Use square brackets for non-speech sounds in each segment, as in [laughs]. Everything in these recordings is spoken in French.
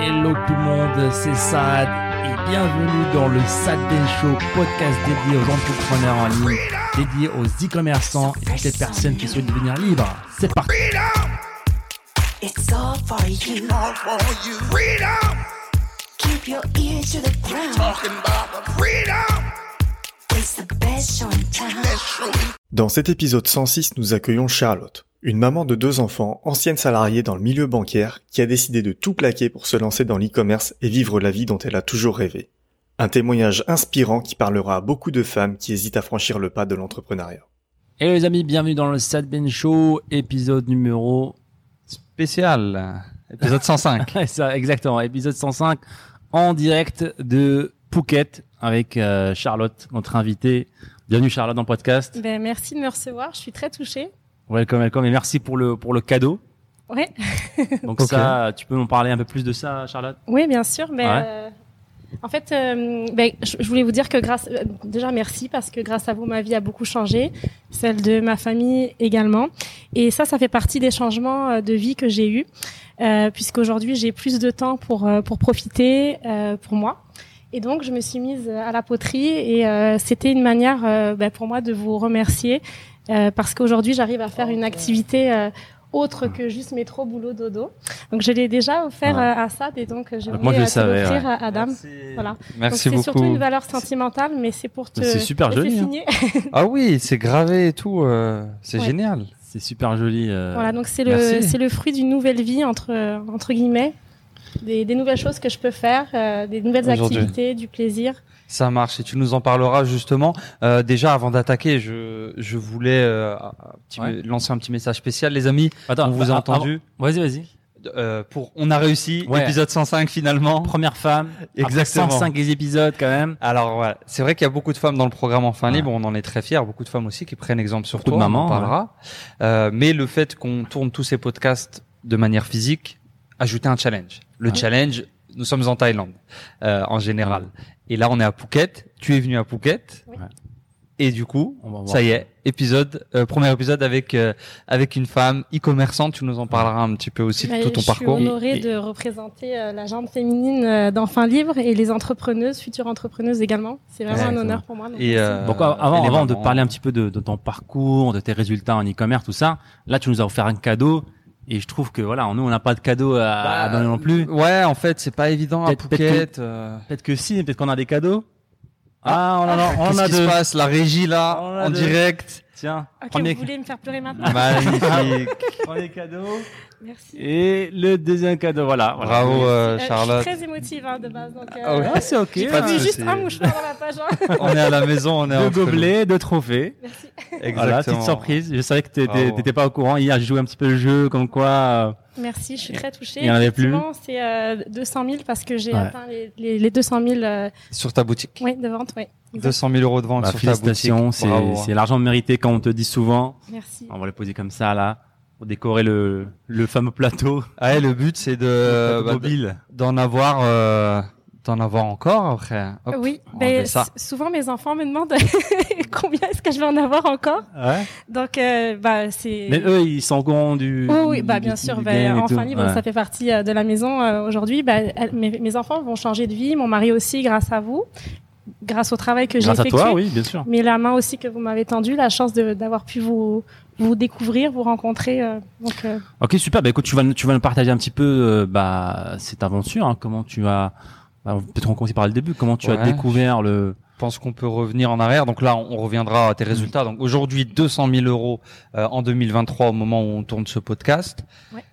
Hello tout le monde, c'est Sad et bienvenue dans le Sad Ben Show, podcast dédié aux entrepreneurs en ligne, dédié aux e-commerçants et toutes les personnes qui souhaitent devenir libres. C'est parti. It's all for you. all for you. Freedom, Keep your ear to the ground. talking about the freedom. It's the best show in town. Dans cet épisode 106, nous accueillons Charlotte, une maman de deux enfants, ancienne salariée dans le milieu bancaire, qui a décidé de tout plaquer pour se lancer dans l'e-commerce et vivre la vie dont elle a toujours rêvé. Un témoignage inspirant qui parlera à beaucoup de femmes qui hésitent à franchir le pas de l'entrepreneuriat. Hello les amis, bienvenue dans le Sad Ben Show, épisode numéro... spécial, épisode 105. Ouais, [laughs] ça, exactement, épisode 105 en direct de Phuket avec euh, Charlotte, notre invitée. Bienvenue Charlotte dans le podcast. Ben, merci de me recevoir, je suis très touchée. Welcome, welcome et merci pour le, pour le cadeau. Ouais. [laughs] Donc Ok. ça, tu peux nous parler un peu plus de ça Charlotte? Oui, bien sûr. Mais Ouais. euh, en fait, euh, ben, je, voulais vous dire que grâce, euh, déjà merci parce que grâce à vous, ma vie a beaucoup changé, celle de ma famille également. Et ça, ça fait partie des changements euh, de vie que j'ai eus, euh, puisqu'aujourd'hui j'ai plus de temps pour pour profiter euh, pour moi. Et donc, je me suis mise à la poterie et euh, c'était une manière euh, ben, pour moi de vous remercier euh, parce qu'aujourd'hui, j'arrive à faire une activité euh, autre que juste métro, boulot, dodo. Donc, je l'ai déjà offert Ouais. euh, à Sad et donc je voulais Moi, je le te savais, l'offrir ouais. à Adam. Voilà. Merci donc, c'est surtout une valeur sentimentale, mais c'est pour te. C'est super joli, hein. [laughs] Ah oui, c'est gravé et tout, euh, c'est Ouais. génial. C'est super joli. euh, voilà, donc c'est le merci. c'est le fruit d'une nouvelle vie entre entre guillemets, des, des nouvelles choses que je peux faire, euh, des nouvelles Aujourd'hui. activités, du plaisir. Ça marche et tu nous en parleras justement. Euh, déjà, avant d'attaquer, je, je voulais euh, un petit- Ouais. lancer un petit message spécial, les amis. Attends, on vous a ah, entendu. avant- Vas-y, vas-y. Euh, pour, on a réussi. Ouais. Épisode 105 finalement. Première femme. Exactement. Après 105 épisodes quand même. Alors voilà, c'est vrai qu'il y a beaucoup de femmes dans le programme Enfin Ouais. Libre, on en est très fiers. Beaucoup de femmes aussi qui prennent exemple sur Beaucoup de toi, on mamans, en parlera. Euh, mais le fait qu'on tourne tous ces podcasts de manière physique, ajouter un challenge. Le Ouais. challenge, nous sommes en Thaïlande euh, en général. Et là, on est à Phuket. Tu es venu à Phuket. Oui. Et du coup, On va voir. ça y est, épisode, euh, premier épisode avec euh, avec une femme e-commerçante. Tu nous en parleras un petit peu aussi de Ouais, tout ton je parcours. suis honorée Et- et- de représenter euh, la jambe féminine euh, d'Enfin Libre et les entrepreneuses, futures entrepreneuses également. C'est vraiment Ouais, un honneur pour moi. donc Et, euh, Donc avant, et avant de parler un petit peu de, de ton parcours, de tes résultats en e-commerce, tout ça, là tu nous as offert un cadeau et je trouve que voilà, nous on n'a pas de cadeau à, à Bah, donner non plus. Ouais, en fait, c'est pas évident à Peut-être- peut-être Phuket. euh, Peut-être que si, peut-être qu'on a des cadeaux. Ah, on en a, on Qu'est-ce a qui se passe? La régie là, On en direct. Tiens, premier, vous voulez me faire pleurer maintenant [laughs] Magnifique. [laughs] premier cadeau Merci. et le deuxième cadeau. Voilà. voilà. Bravo euh, Euh, Charlotte. Je suis très émotive hein, de base. Donc, euh, Ah ouais. Ah, c'est ok. J'ai souci. juste un mouchoir dans la page. hein. [laughs] On est à la maison, on est Deux gobelets, deux trophées. Merci. Exactement. Voilà, petite surprise. Je savais que t'étais pas au courant. Hier, j'ai joué un petit peu le jeu, comme quoi. euh, Merci, je suis très touchée. Il y en avait plus Effectivement, C'est euh, 200 000 parce que j'ai Ouais. atteint les, les, les 200 000 euh, Sur ta boutique. oui, de vente. Oui. 200 000 euros de vente bah, sur ta boutique. félicitations, c'est l'argent mérité comme on te dit souvent. Merci. On va le poser comme ça là pour décorer le le fameux plateau Ah, et le but c'est de bah, mobile. d'en avoir euh, d'en avoir encore après. Hop, oui, ben, souvent mes enfants me demandent [laughs] combien est-ce que je vais en avoir encore. Ouais. Donc, euh, bah, c'est. Mais eux, ils sont courant du. Oh oui, bah bien du sûr. Bah, libre, Ouais. ça fait partie euh, de la maison euh, aujourd'hui. Bah, elle- mes, mes enfants vont changer de vie, mon mari aussi, grâce à vous, grâce au travail que j'ai Grâce à effectué. toi, oui, bien sûr. Mais la main aussi que vous m'avez tendue, la chance de- d'avoir pu vous vous découvrir, vous rencontrer. euh, donc, euh, Ok, super. Bah écoute, tu vas nous- tu vas nous partager un petit peu euh, bah cette aventure. hein, comment tu as peut-être on commence par le début. Comment tu as découvert le Je pense qu'on peut revenir en arrière. Donc là, on reviendra à tes résultats. Donc aujourd'hui, 200 000 euros euh, en 2023 au moment où on tourne ce podcast. Ouais.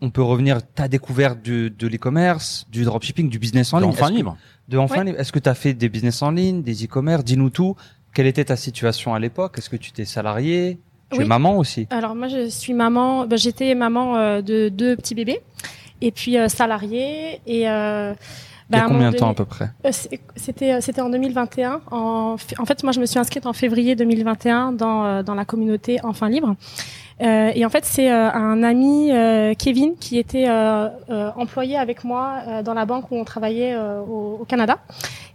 On peut revenir ta découverte du, de l'e-commerce, du dropshipping, du business en ligne. enfin Est-ce que- libre De enfin Ouais. libre. Est-ce que tu as fait des business en ligne, des e-commerce? Dis-nous tout. Quelle était ta situation à l'époque? Est-ce que tu étais salarié? Tu es maman aussi? Alors moi, je suis maman. bah, J'étais maman euh, de deux petits bébés, et puis euh, salariée. Et euh, Il y a à un combien de temps à peu près Euh, C'était euh, c'était en 2021. En, en fait, moi, je me suis inscrite en février 2021 dans euh, dans la communauté Enfin Libre. Euh, et en fait, c'est euh, un ami euh, Kevin qui était employé avec moi dans la banque où on travaillait au, au Canada.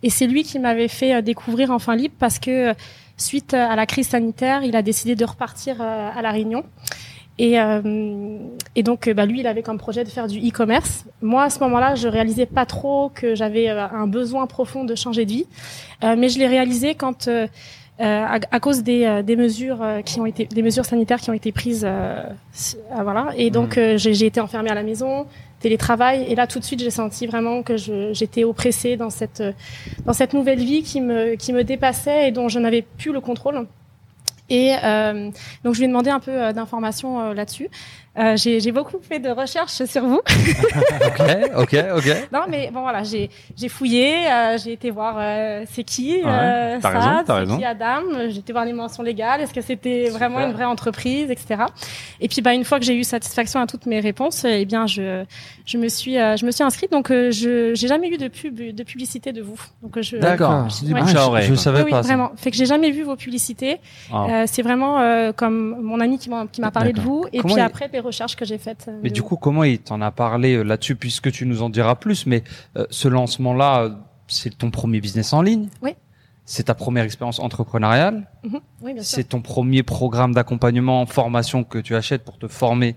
Et c'est lui qui m'avait fait découvrir Enfin Libre parce que suite à la crise sanitaire, il a décidé de repartir à la Réunion. Et, euh, et donc, euh, bah, lui, il avait comme projet de faire du e-commerce. Moi, à ce moment-là, je réalisais pas trop que j'avais euh, un besoin profond de changer de vie, Euh, mais je l'ai réalisé quand, euh, euh, à, à cause des, des mesures qui ont été, des mesures sanitaires qui ont été prises, voilà. Et donc, euh, j'ai été enfermée à la maison, télétravail, et là, tout de suite, j'ai senti vraiment que j'étais oppressée dans cette, dans cette nouvelle vie qui me, qui me dépassait et dont je n'avais plus le contrôle. Et euh, donc je lui ai demandé un peu euh, d'informations euh, là-dessus. Euh, j'ai j'ai beaucoup fait de recherches sur vous. [laughs] Ok, ok, ok. non, mais bon voilà, j'ai j'ai fouillé, euh, j'ai été voir euh, c'est qui euh, t'as raison, Sad, t'as c'est raison. qui Adam. J'ai été voir les mentions légales. Est-ce que c'était vraiment une vraie entreprise, etc. Et puis bah une fois que j'ai eu satisfaction à toutes mes réponses, eh bien je je me suis euh, je me suis inscrite. Donc euh, je j'ai jamais eu de pub de publicité de vous. Donc euh, je D'accord. C'est du Ouais. à je, je savais oui, oui, pas. ça. vraiment. Fait que j'ai jamais vu vos publicités. Ah. Euh, c'est vraiment euh, comme mon ami qui m'a qui m'a parlé de vous et Comment puis il- après recherches que j'ai faites. euh, Mais du coup, comment il t'en a parlé euh, là-dessus, puisque tu nous en diras plus. Mais euh, ce lancement-là, c'est ton premier business en ligne. Oui. C'est ta première expérience entrepreneuriale. Mhm. oui, bien sûr. C'est ton premier programme d'accompagnement, formation que tu achètes pour te former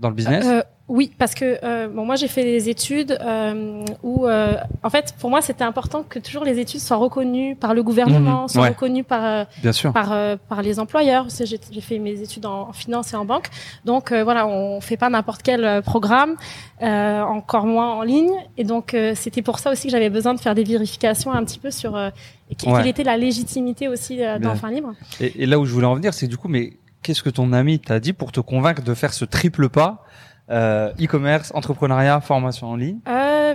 dans le business. Euh, oui, parce que euh, bon, moi j'ai fait des études euh, où, euh, en fait, pour moi c'était important que toujours les études soient reconnues par le gouvernement, Mhm, soient ouais. reconnues par euh, Bien sûr. par euh, par les employeurs. J'ai fait mes études en, en finance et en banque, donc euh, voilà, on fait pas n'importe quel programme, euh, encore moins en ligne. Et donc euh, c'était pour ça aussi que j'avais besoin de faire des vérifications un petit peu sur euh, Ouais. quelle était la légitimité aussi d'Enfin Libre. Et, et là où je voulais en venir, c'est du coup, mais qu'est-ce que ton ami t'a dit pour te convaincre de faire ce triple pas? Euh, e-commerce, entrepreneuriat, formation en ligne Euh,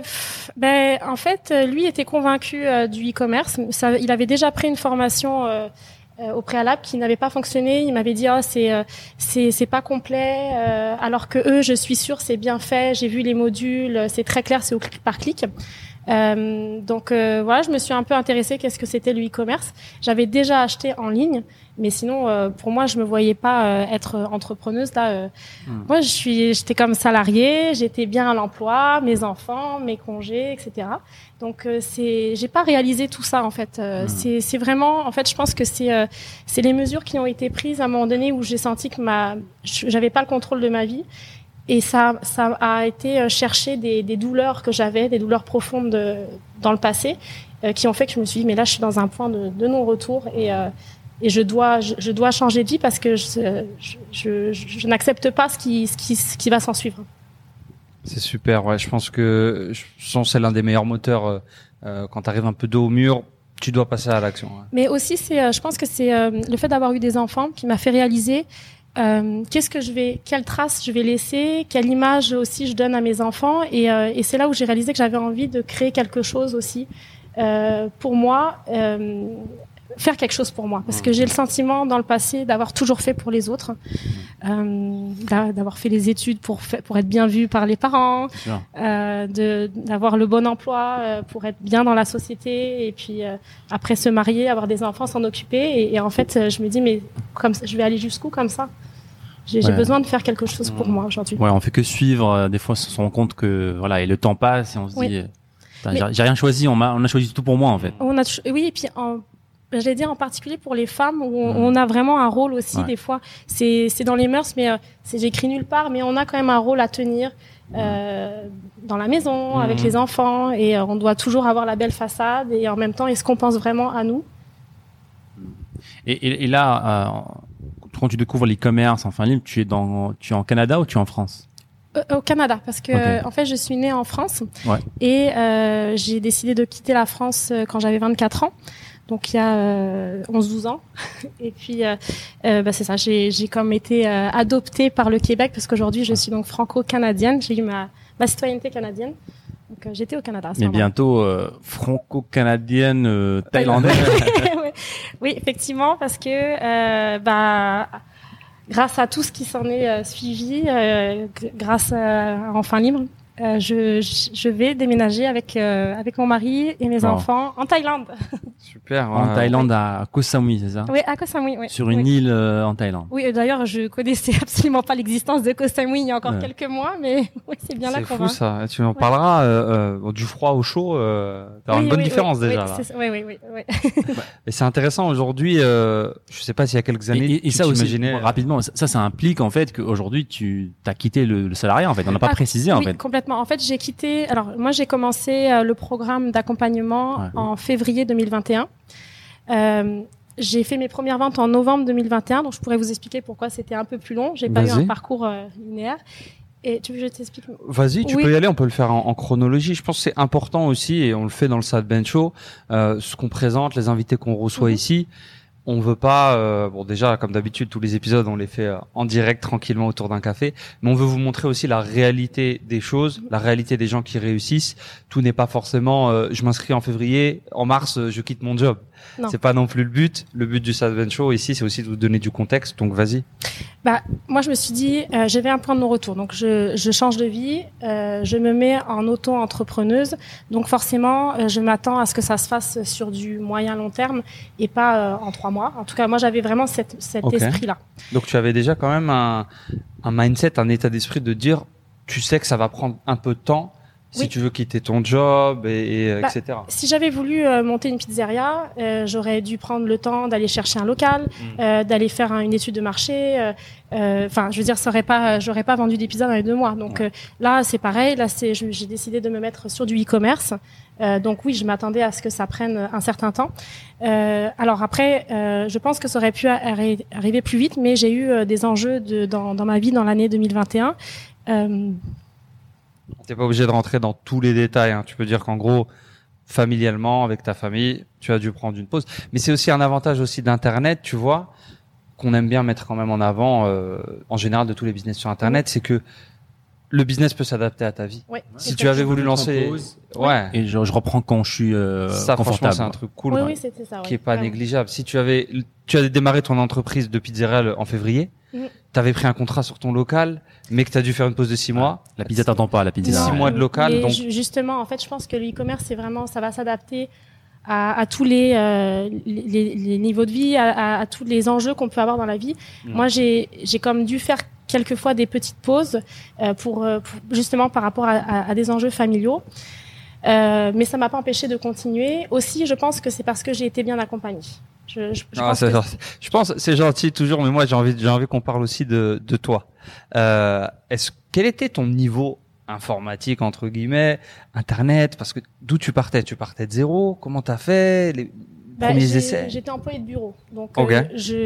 ben, en fait, euh, lui était convaincu euh, du e-commerce. Il avait déjà pris une formation au préalable qui n'avait pas fonctionné. Il m'avait dit, oh, c'est c'est pas complet, alors que eux, je suis sûre, c'est bien fait. J'ai vu les modules, c'est très clair, c'est au clic par clic. Euh, donc euh, voilà, je me suis un peu intéressée qu'est-ce que c'était le e-commerce. J'avais déjà acheté en ligne, mais sinon euh, pour moi je me voyais pas euh, être entrepreneuse là. euh. Hmm. Moi je suis, j'étais comme salariée, j'étais bien à l'emploi, mes enfants, mes congés, etc. Donc euh, c'est, j'ai pas réalisé tout ça en fait. Euh, Hmm. C'est, c'est vraiment, en fait, je pense que c'est, euh, c'est les mesures qui ont été prises à un moment donné où j'ai senti que ma, j'avais pas le contrôle de ma vie. Et ça, ça a été euh, chercher des, des douleurs que j'avais, des douleurs profondes de- dans le passé, euh, qui ont fait que je me suis dit, mais là, je suis dans un point de, de non-retour et, euh, et je dois, je, je dois changer de vie parce que je, je, je, je n'accepte pas ce qui, ce qui, ce qui va s'en suivre. C'est super, ouais. Je pense que je sens que c'est l'un des meilleurs moteurs. euh, quand tu arrives un peu dos au mur, tu dois passer à l'action. ouais. Mais aussi, c'est, je pense que c'est le fait d'avoir eu des enfants qui m'a fait réaliser euh, qu'est-ce que je vais, quelle trace je vais laisser, quelle image aussi je donne à mes enfants. Et, euh, c'est là où j'ai réalisé que j'avais envie de créer quelque chose aussi euh, pour moi, faire quelque chose pour moi, parce que j'ai le sentiment dans le passé d'avoir toujours fait pour les autres, euh, d'a- d'avoir fait les études pour pour être bien vu par les parents, euh, de d'avoir le bon emploi euh, pour être bien dans la société et puis euh, après se marier, avoir des enfants, s'en occuper. Et, et en fait, euh, je me dis mais comme ça, je vais aller jusqu'où comme ça? J'ai Ouais. besoin de faire quelque chose pour moi aujourd'hui. Ouais, on fait que suivre. euh, Des fois, on se rend compte que voilà, et le temps passe et on se Oui. dit, euh, j'ai- rien choisi. On m'a, on a choisi tout pour moi en fait. On a oui et puis en J'allais dire en particulier pour les femmes où on, on a vraiment un rôle aussi Ouais. des fois. C'est dans les mœurs, mais euh, c'est j'écris nulle part, mais on a quand même un rôle à tenir euh, dans la maison avec Mhm. les enfants et euh, on doit toujours avoir la belle façade et en même temps est-ce qu'on pense vraiment à nous? Et, et, et là, quand tu découvres l'e-commerce, enfin libre, tu es dans, tu es en Canada ou tu es en France? Euh, Au Canada, parce que en fait, je suis née en France Ouais. et euh, j'ai décidé de quitter la France quand j'avais 24 ans. Donc il y a euh, 11-12 ans. [laughs] Et puis euh, euh, bah, c'est ça, j'ai j'ai comme été euh, adoptée par le Québec parce qu'aujourd'hui je suis donc franco-canadienne. J'ai eu ma, ma citoyenneté canadienne. Donc euh, j'étais au Canada. à ce Mais bientôt euh, franco-canadienne, euh, [laughs] thaïlandaise. [laughs] Oui, effectivement, parce que euh, bah, grâce à tout ce qui s'en est euh, suivi, euh, grâce à Enfin Libre, euh, je, je vais déménager avec euh, avec mon mari et mes Wow. enfants en Thaïlande. [laughs] Super. En ouais. Thaïlande, à Koh Samui, c'est ça oui, à Koh Samui. Oui. Sur une oui. île euh, en Thaïlande. Oui, d'ailleurs, je connaissais [laughs] absolument pas l'existence de Koh Samui il y a encore Ouais. quelques mois, mais [laughs] oui, c'est bien là C'est qu'on fou va. ça. Tu en parleras euh, euh, du froid au chaud. Euh, T'as Oui, une bonne oui, différence oui, déjà oui, là. c'est. Oui, oui, oui, oui. Et c'est intéressant aujourd'hui. Euh, je sais pas s'il y a quelques années, et- et tu ça aussi, rapidement, ça, ça, implique en fait qu'aujourd'hui tu as quitté le, le salariat en fait. On n'a pas Ah, précisé en oui, fait. complètement. En fait, j'ai quitté. Alors, moi, j'ai commencé euh, le programme d'accompagnement Ouais. en février 2021. Euh, j'ai fait mes premières ventes en novembre 2021, donc je pourrais vous expliquer pourquoi c'était un peu plus long. J'ai pas eu un parcours euh, linéaire. Et tu veux que je t'explique? Vas-y, tu Oui. peux y aller, on peut le faire en, en chronologie. Je pense que c'est important aussi, et on le fait dans le Sad Ben Show, ce qu'on présente, les invités qu'on reçoit Mhm. ici. On veut pas, euh, bon déjà comme d'habitude tous les épisodes on les fait euh, en direct tranquillement autour d'un café, mais on veut vous montrer aussi la réalité des choses, la réalité des gens qui réussissent. Tout n'est pas forcément, euh, je m'inscris en février, en mars je quitte mon job. C'est pas non plus le but. Le but du Sad Show ici c'est aussi de vous donner du contexte. Donc vas-y. Bah, moi, je me suis dit, euh, j'avais un point de non-retour. Donc, je, je change de vie, euh, je me mets en auto-entrepreneuse. Donc, forcément, euh, je m'attends à ce que ça se fasse sur du moyen-long terme et pas en trois mois. En tout cas, moi, j'avais vraiment cette, cet esprit-là. Donc tu avais déjà quand même un, un mindset, un état d'esprit de dire, tu sais que ça va prendre un peu de temps si Oui. tu veux quitter ton job et, et, Bah, etc. Si j'avais voulu euh, monter une pizzeria, euh, j'aurais dû prendre le temps d'aller chercher un local, Mm. euh, d'aller faire un- une étude de marché. euh, euh, Enfin, je veux dire, ça aurait pas, j'aurais pas vendu des pizzas dans les deux mois. Donc euh, là, c'est pareil. Là, c'est, j'ai décidé de me mettre sur du e-commerce. Euh, donc oui, je m'attendais à ce que ça prenne un certain temps. Euh, alors après, euh, je pense que ça aurait pu arri- arriver plus vite, mais j'ai eu euh, des enjeux de, dans, dans ma vie dans l'année 2021. Euh, T'es pas obligé de rentrer dans tous les détails. hein. Tu peux dire qu'en gros, familialement, avec ta famille, tu as dû prendre une pause. Mais c'est aussi un avantage aussi d'Internet, tu vois, qu'on aime bien mettre quand même en avant, euh, en général, de tous les business sur Internet, c'est que le business peut s'adapter à ta vie. ouais, Si tu avais voulu lancer, ouais, Et je, je reprends quand je suis euh, ça franchement confortable. c'est un truc cool. Oui, ouais. oui, c'était ça. qui est pas négligeable. Si tu avais, tu avais démarré ton entreprise de pizzeria en février, Mhm. tu avais pris un contrat sur ton local, mais que tu as dû faire une pause de six mois. La pizza t'attend pas, la pizza. Six mois de local, mais donc- ju- justement, en fait, je pense que le e-commerce, c'est vraiment, ça va s'adapter à, à tous les, euh, les, niveaux de vie, à, à- à tous les enjeux qu'on peut avoir dans la vie. Mm. Moi, j'ai, j'ai comme dû faire quelquefois des petites pauses euh, pour, euh, pour- justement par rapport à, à- à des enjeux familiaux. Euh, mais ça m'a pas empêché de continuer. Aussi, je pense que c'est parce que j'ai été bien accompagnée. Je, je, je pense c'est que- gentil. Je pense c'est gentil toujours, mais moi j'ai envie j'ai envie qu'on parle aussi de de toi. Euh, est-ce quel était ton niveau informatique entre guillemets, internet? Parce que d'où tu partais? Tu partais de zéro? Comment t'as fait? Les Bah, premiers j'ai- essais J'étais employée de bureau, donc Ok. euh,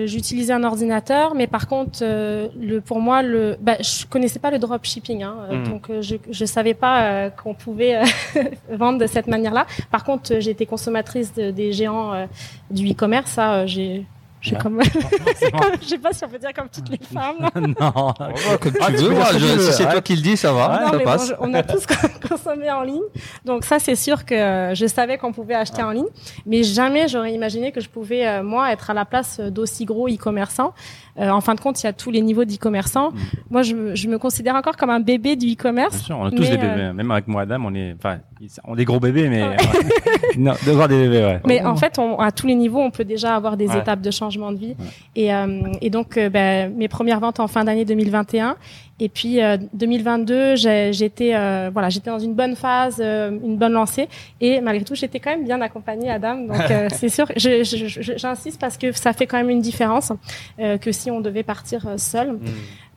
j'utilisais un ordinateur, mais par contre, euh, le pour moi, le, bah, je connaissais pas le dropshipping, hein, euh, Mm. donc euh, je je savais pas qu'on pouvait [laughs] vendre de cette manière-là. Par contre, été consommatrice de- des géants du e-commerce, ça, j'ai comme, [laughs] je sais pas si on peut dire comme toutes les [laughs] femmes. non. comme tu Ah, tu veux, moi, je- si c'est ouais. toi qui le dis, ça va, non, ça bon, passe. je- on a tous [laughs] consommé en ligne. Donc ça, c'est sûr que euh, je savais qu'on pouvait acheter en ligne. Mais jamais j'aurais imaginé que je pouvais, euh, moi, être à la place d'aussi gros e-commerçants. Euh, en fin de compte, il y a tous les niveaux d'e-commerçants. Mm. Moi, je, me- je me considère encore comme un bébé du Bien e-commerce. sûr, on a tous des bébés. euh, Même avec moi, Adam, on est, enfin, on est des gros bébés, mais Ouais. [laughs] non, de voir des bébés, ouais. Mais en fait, on, à tous les niveaux, on peut déjà avoir des Ouais. étapes de changement de vie. Et, euh, et donc, euh, ben, mes premières ventes en fin d'année 2021. Et puis euh, 2022, j'ai- j'étais euh, voilà, j'étais dans une bonne phase, euh, une bonne lancée. Et malgré tout, j'étais quand même bien accompagnée, Adam. Donc euh, [laughs] c'est sûr, j'insiste parce que ça fait quand même une différence euh, que si on devait partir euh, seul. Mm.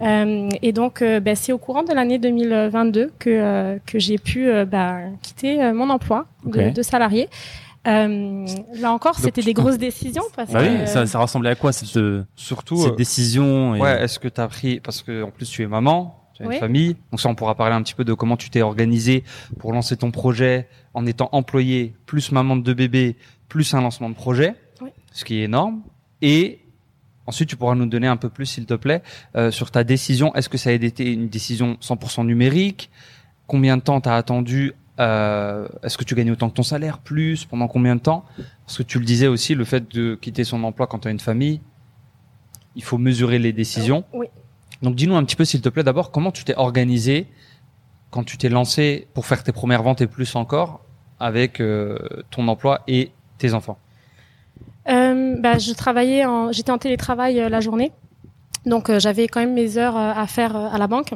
Euh, et donc, euh, ben, c'est au courant de l'année 2022 que euh, que j'ai pu euh, ben, quitter euh, mon emploi de salarié. Euh, là encore, c'était des grosses décisions parce Bah que oui, ça, ça ressemblait à quoi cette, euh, Surtout, cette euh, décision et- Ouais, est-ce que tu as pris parce que en plus tu es maman, tu as Oui. une famille, donc ça on pourra parler un petit peu de comment tu t'es organisé pour lancer ton projet en étant employé plus maman de deux bébés plus un lancement de projet, Oui. ce qui est énorme et Ensuite, tu pourras nous donner un peu plus, s'il te plaît, euh, sur ta décision. Est-ce que ça a été une décision 100% numérique? Combien de temps t'as attendu euh, Est-ce que tu gagnes autant que ton salaire Plus Pendant combien de temps? Parce que tu le disais aussi, le fait de quitter son emploi quand tu as une famille, il faut mesurer les décisions. Oui. Donc dis-nous un petit peu, s'il te plaît, d'abord, comment tu t'es organisé quand tu t'es lancé pour faire tes premières ventes et plus encore avec euh, ton emploi et tes enfants? Euh, bah, je travaillais, en, j'étais en télétravail euh, la journée, donc euh, j'avais quand même mes heures euh, à faire euh, à la banque.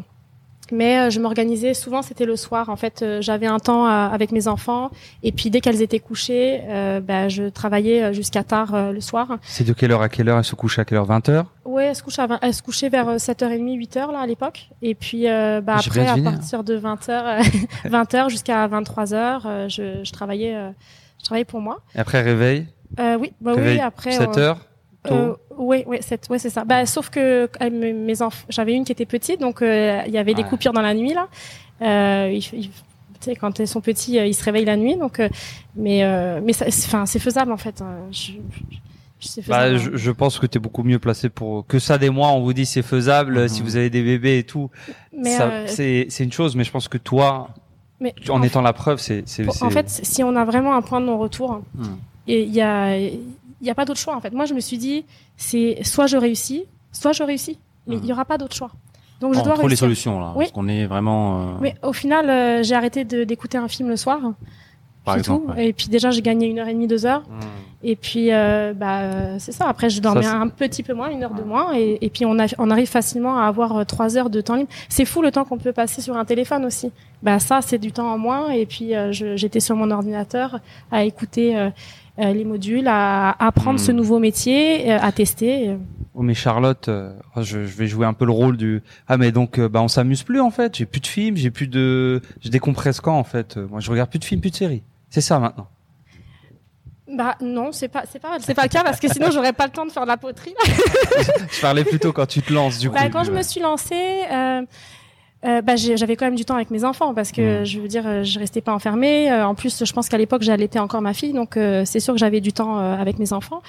Mais euh, je m'organisais souvent, c'était le soir. En fait, euh, j'avais un temps euh, avec mes enfants, et puis dès qu'elles étaient couchées, euh, bah, je travaillais jusqu'à tard euh, le soir. C'est de quelle heure à quelle heure? Elle se couche à quelle heure? 20 heures? Ouais, elle se couche, à 20 elle se couchait vers euh, 7h30, 8h là à l'époque. Et puis euh, bah, après, à hein. partir de 20h, 20h [laughs] jusqu'à 23h, euh, je, je travaillais, je travaillais pour moi. Et après réveil? Euh, oui, bah Réveil oui, après. 7 euh, heures? Tôt euh, oui, oui, c'est ouais, c'est ça. Bah, sauf que euh, mes, enfants, j'avais une qui était petite, donc euh, il y avait des Ouais. coupures dans la nuit là. Euh, il- il- tu sais, quand ils sont petits, ils se réveillent la nuit, donc. euh, mais euh, enfin, c'est faisable en fait. hein. Je, je- c'est Bah, faisable. je, je pense que tu es beaucoup mieux placé pour que ça des mois. On vous dit c'est faisable Mhm. si vous avez des bébés et tout. euh, c'est c'est une chose, mais je pense que toi, mais en étant la preuve, c'est- En fait, si on a vraiment un point de non-retour, Hmm. et il y a, il y a pas d'autre choix. En fait, moi, je me suis dit, c'est soit je réussis, soit je réussis, mais il y aura pas d'autre choix. Donc, je dois trouve les solutions là, Oui. parce qu'on est vraiment. euh, Mais au final, euh, j'ai arrêté d'écouter un film le soir. Par c'est exemple, tout. ouais. Et puis déjà, j'ai gagné une heure et demie, deux heures. Hmm. Et puis, euh, bah, euh, c'est ça. Après, je dormais c'est- un petit peu moins, une heure de moins. Et, et puis, on, a, on arrive facilement à avoir trois heures de temps libre. C'est fou le temps qu'on peut passer sur un téléphone aussi. Bah, ça, c'est du temps en moins. Et puis, j'étais sur mon ordinateur à écouter les modules, à, à apprendre Hmm. ce nouveau métier, euh, à tester. Euh, Oh mais Charlotte, euh, je, je vais jouer un peu le rôle du ah mais donc euh, bah on s'amuse plus en fait. J'ai plus de films, j'ai plus de, je décompresse quand en fait. Euh, Moi je regarde plus de films, plus de séries. C'est ça maintenant. Bah non, c'est pas c'est pas c'est pas le cas parce que sinon [laughs] j'aurais pas le temps de faire de la poterie. [laughs] Je parlais plutôt quand tu te lances du coup. Bah, quand je me suis lancée, euh, euh, bah, j'avais quand même du temps avec mes enfants parce que Mm. je veux dire, euh, je restais pas enfermée. Euh, en plus, je pense qu'à l'époque, j'allaitais encore ma fille, donc euh, c'est sûr que j'avais du temps euh, avec mes enfants.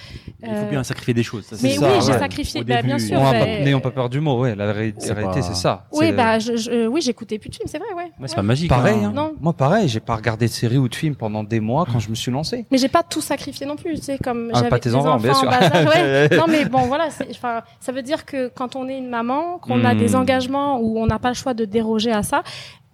Il faut bien sacrifier des choses. ça, c'est mais ça, oui, j'ai ouais. sacrifié. Bah, bien sûr. Bah, pas, n'ayons pas peur du mot, ouais. La C'est réalité, pas- c'est ça. Oui, bah, je, je- oui, j'écoutais plus de films, c'est vrai, ouais. Ouais, c'est Ouais. pas magique. pareil. hein. Hein. Non. Moi pareil, j'ai pas regardé de séries ou de films pendant des mois quand je me suis lancé. Mais j'ai pas tout sacrifié non plus, tu sais, comme Ah, pas tes des enfants, bien en sûr. ouais. [laughs] Non, mais bon, voilà, ça veut dire que quand on est une maman, qu'on a Hmm. des engagements où on n'a pas le choix de déroger à ça,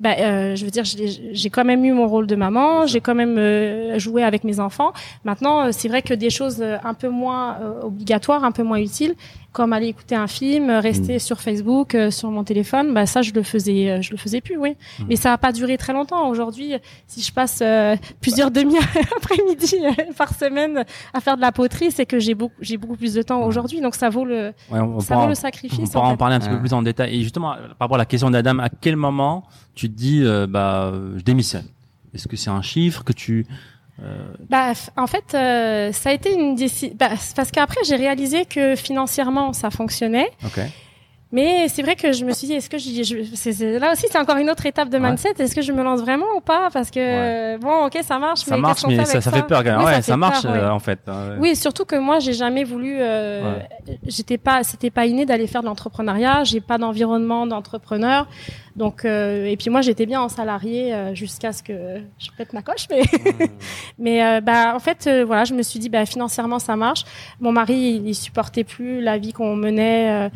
bah, euh, je veux dire, j'ai quand même eu mon rôle de maman, j'ai quand même euh, joué avec mes enfants. Maintenant, euh, c'est vrai que des choses un peu moins euh, obligatoires, un peu moins utiles, comme aller écouter un film, euh, rester sur Facebook, euh, sur mon téléphone, bah ça, je le faisais, euh, je le faisais plus, oui. Hmm. Mais ça a pas duré très longtemps. Aujourd'hui, si je passe euh, plusieurs demi [laughs] après-midi par semaine à faire de la poterie, c'est que j'ai beaucoup, j'ai beaucoup plus de temps aujourd'hui, donc ça vaut le, Ouais, on, on ça pourra- vaut le on sacrifice. pourra en parler un petit Ouais. peu plus en détail. Et justement, par rapport à la question d'Adam, à quel moment tu te dis, euh, bah, je démissionne? Est-ce que c'est un chiffre que tu Bah, f- en fait, euh, ça a été une décision. Bah, parce qu'après, j'ai réalisé que financièrement, ça fonctionnait. Ok. Mais c'est vrai que je me suis dit, est-ce que je, je c'est- c'est- là aussi, c'est encore une autre étape de Ouais. mindset. Est-ce que je me lance vraiment ou pas? Parce que bon, ok, ça marche. Ça mais marche, mais fait ça, ça fait peur. quand même. Oui, ouais, ça ça, marche peur, euh, en fait. hein. Oui, surtout que moi, j'ai jamais voulu. Euh, J'étais pas, c'était pas inné d'aller faire de l'entrepreneuriat. J'ai pas d'environnement d'entrepreneur. Donc, euh, et puis moi, j'étais bien en salarié euh, jusqu'à ce que je pète ma coche. Mais, [laughs] mais euh, bah, en fait, voilà, je me suis dit, bah, financièrement, ça marche. Mon mari, il, il supportait plus la vie qu'on menait. euh,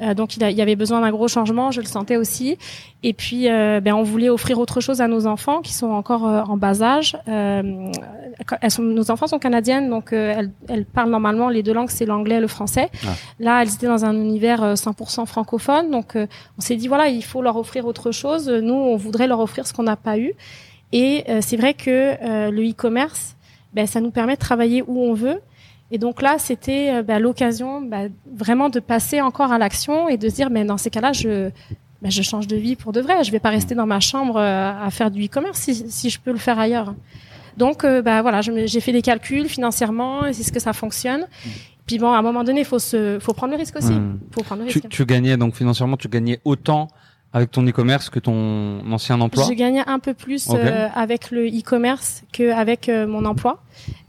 euh, donc, il, a- il y avait besoin d'un gros changement. Je le sentais aussi. Et puis, euh, ben, on voulait offrir autre chose à nos enfants qui sont encore euh, en bas âge. Euh, elles sont, nos enfants sont canadiennes, donc elles, elles parlent normalement les deux langues, c'est l'anglais et le français. Ah. Là, elles étaient dans un univers euh, 100% francophone, donc on s'est dit voilà, il faut leur offrir autre chose. Nous, on voudrait leur offrir ce qu'on n'a pas eu. Et c'est vrai que le e-commerce, ben, ça nous permet de travailler où on veut. Et donc là, c'était euh, ben, l'occasion ben, vraiment de passer encore à l'action et de se dire, mais dans ces cas-là, je ben, je change de vie pour de vrai. Je vais pas rester dans ma chambre euh, à faire du e-commerce si, si je peux le faire ailleurs. Donc, euh, bah voilà, j'ai fait des calculs financièrement, est-ce que ça fonctionne Puis bon, à un moment donné, il faut se, faut prendre le risque aussi. Hmm. Faut prendre le Tu, risque. tu gagnais donc financièrement, tu gagnais autant avec ton e-commerce que ton ancien emploi? Je gagnais un peu plus euh, avec le e-commerce qu'avec euh, mon emploi,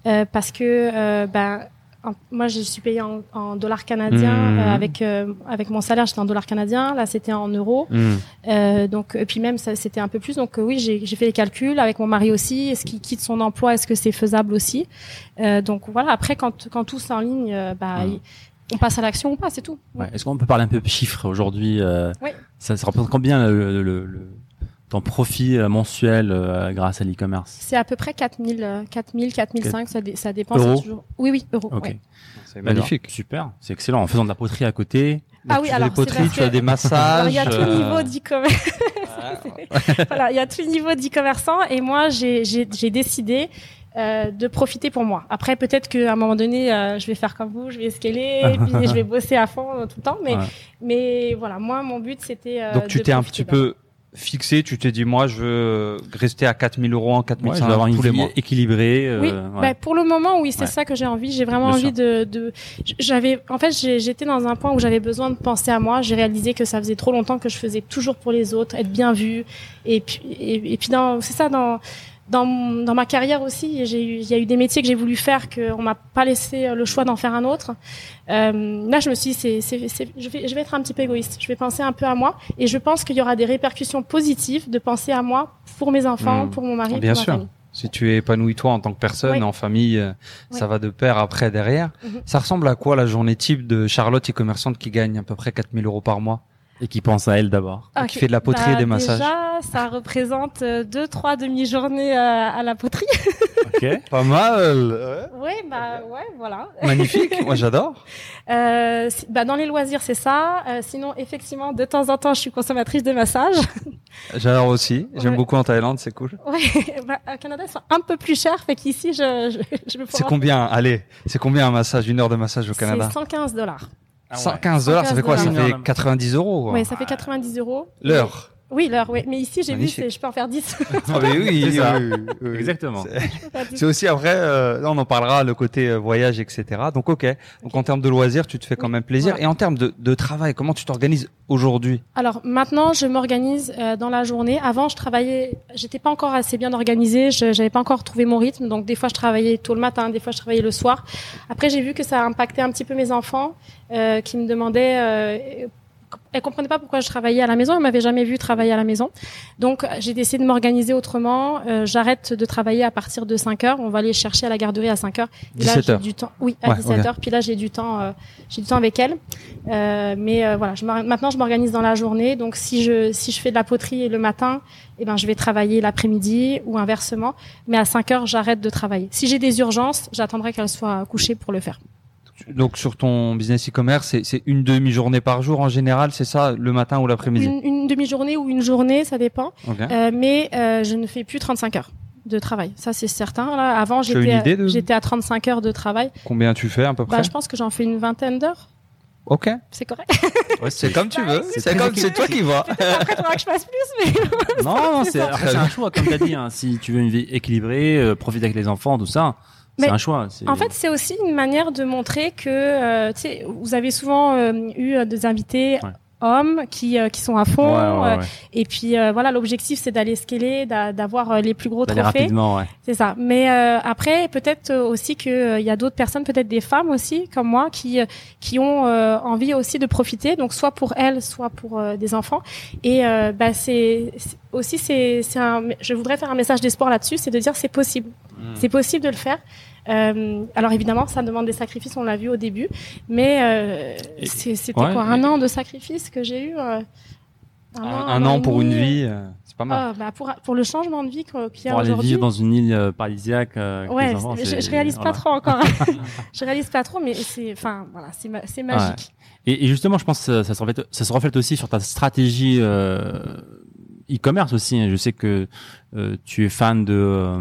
euh, parce que euh, ben en- moi je suis payée en, en dollars canadiens Mhm. euh, avec avec mon salaire j'étais en dollars canadiens là c'était en euros. Euh, donc et puis même ça c'était un peu plus donc oui j'ai fait les calculs avec mon mari aussi est-ce qu'il quitte son emploi est-ce que c'est faisable aussi? Donc voilà après quand quand tout s'enligne bah il- on passe à l'action ou pas c'est tout Ouais. Est-ce qu'on peut parler un peu chiffres aujourd'hui Oui. ça, ça représente combien le, le, le- ton profit euh, mensuel euh, grâce à l'e-commerce C'est à peu près 4000, euh, 4000, 4005, ça, dé- ça dépend. Euros toujours- Oui, oui, euros. Ok. ouais. C'est magnifique. Alors, Super, c'est excellent. En faisant de la poterie à côté. Ah oui, tu fais alors, des poteries, tu as des massages. Alors, il y a tout euh, niveau d'e-commerce. [laughs] [laughs] voilà, il y a tout niveau d'e-commerçant et moi, j'ai j'ai- j'ai décidé euh, de profiter pour moi. Après, peut-être qu'à un moment donné, euh, je vais faire comme vous, je vais scaler, et [laughs] puis je vais bosser à fond euh, tout le temps. Mais, Ouais. mais voilà, moi, mon but, c'était. euh, Donc tu t'es un petit peu fixé, tu t'es dit moi je veux rester à 4000 euros en Ouais, je 4500 vais avoir une tous les vie mois. équilibrée. euh, Oui, ouais. bah, pour le moment, oui, c'est Ouais. ça que j'ai envie. J'ai vraiment Bien envie de, de. J'avais, en fait, j'étais dans un point où j'avais besoin de penser à moi. J'ai réalisé que ça faisait trop longtemps que je faisais toujours pour les autres, être bien vue. Et puis, et, et puis dans, c'est ça dans. Dans, dans ma carrière aussi, il y a eu des métiers que j'ai voulu faire que on m'a pas laissé euh, le choix d'en faire un autre. Euh, là, je me suis, dit, c'est, c'est, c'est, je vais, je vais être un petit peu égoïste. Je vais penser un peu à moi, et je pense qu'il y aura des répercussions positives de penser à moi pour mes enfants, Mmh. pour mon mari, Bien pour sûr. ma famille. Si tu es épanoui toi en tant que personne, Oui. en famille, euh, Oui. ça va de pair après derrière. Mhm. Ça ressemble à quoi la journée type de Charlotte e-commerçante qui gagne à peu près 4000 euros par mois? Et qui pense à elle d'abord. et qui fait de la poterie Bah, et des massages Déjà, ça représente euh, deux, trois demi-journées euh, à la poterie. [laughs] Ok. Pas mal. Oui, bah ouais, voilà. Magnifique, [laughs] moi j'adore. Euh, si- bah, dans les loisirs, c'est ça. Euh, sinon, effectivement, de temps en temps, je suis consommatrice de massages. [laughs] J'adore aussi. J'aime Ouais. beaucoup en Thaïlande, c'est cool. Ouais, bah, au Canada, ils sont un peu plus chers, fait qu'ici, je, je, je me C'est combien Allez, c'est combien un massage, une heure de massage au Canada C'est 115 dollars. 115 dollars, ça fait quoi? Ça 115 fait dollars. 90 euros. Oui, ça fait 90 euros. L'heure. Oui, l'heure, oui. Mais ici, j'ai vu, je peux en faire 10. [laughs] Ah mais oui, ça. oui, oui. Exactement. Je peux en faire 10. C'est aussi après, euh, on en parlera, le côté euh, voyage, etc. Donc ok. Donc en termes de loisirs, tu te fais quand Oui, même plaisir. voilà. Et en termes de, de travail, comment tu t'organises aujourd'hui? Alors maintenant, je m'organise euh, dans la journée. Avant, je travaillais, j'étais pas encore assez bien organisée, je j'avais pas encore trouvé mon rythme. Donc des fois, je travaillais tôt le matin, des fois, je travaillais le soir. Après, j'ai vu que ça a impacté un petit peu mes enfants, euh, qui me demandaient. Elles comprenaient pas pourquoi je travaillais à la maison. Elles m'avaient jamais vu travailler à la maison. Donc, j'ai décidé de m'organiser autrement. Euh, J'arrête de travailler à partir de 5 heures. On va aller chercher à la garderie à 5 heures. Et là, 17 j'ai heures. du temps. Oui, à Ouais, 17 ok. heures. Puis là, j'ai du temps. euh, j'ai du temps avec elle. Euh, mais euh, voilà, je maintenant je m'organise dans la journée. Donc si je si je fais de la poterie le matin, eh ben je vais travailler l'après-midi ou inversement. Mais à 5 heures, j'arrête de travailler. Si j'ai des urgences, j'attendrai qu'elle soit couchée pour le faire. Donc sur ton business e-commerce, c'est- une demi-journée par jour en général, c'est ça, le matin ou l'après-midi? Une, une demi-journée ou une journée, ça dépend. Euh, mais euh, je ne fais plus 35 heures de travail. Ça c'est certain. Là, avant j'étais à- de- j'étais à 35 heures de travail. Combien tu fais à peu près? Bah, je pense que j'en fais une vingtaine d'heures. Ok. C'est correct. [laughs] Ouais, C'est comme tu veux. c'est comme c'est toi qui vois. Après, faudra que je fasse plus. Mais [laughs] Non, non, c'est un choix, comme tu as dit. Hein, si tu veux une vie équilibrée, euh, profiter avec les enfants, tout ça, c'est un choix. En fait, c'est aussi une manière de montrer que, euh, tu sais, vous avez souvent euh, eu euh, des invités Ouais. hommes qui euh, qui sont à Ouais, fond. ouais, euh, et puis euh, voilà, l'objectif c'est d'aller scaler, d'a- d'avoir les plus gros trophées. C'est ça. Mais après, peut-être aussi que euh, il y a d'autres personnes, peut-être des femmes aussi comme moi, qui qui ont envie aussi de profiter. Donc soit pour elles, soit pour des enfants. Et bah c'est aussi c'est. Je voudrais faire un message d'espoir là-dessus, c'est de dire c'est possible. C'est possible de le faire. Euh, alors évidemment, ça demande des sacrifices, on l'a vu au début, mais euh, c'était ouais, quoi un an de sacrifices que j'ai eu. euh, Un, un an pour une vie, euh, c'est pas mal. Ah, bah pour pour le changement de vie qu'on- qu'il y a Pour aller aujourd'hui. vivre dans une île paradisiaque. euh, Ouais, enfants, je, je réalise pas voilà. trop encore. [laughs] je réalise pas trop, mais c'est, enfin, voilà, c'est, ma- c'est magique. Et, et justement, je pense que ça, ça se reflète, ça se reflète aussi sur ta stratégie euh, e-commerce aussi. hein. Je sais que euh, tu es fan de, euh,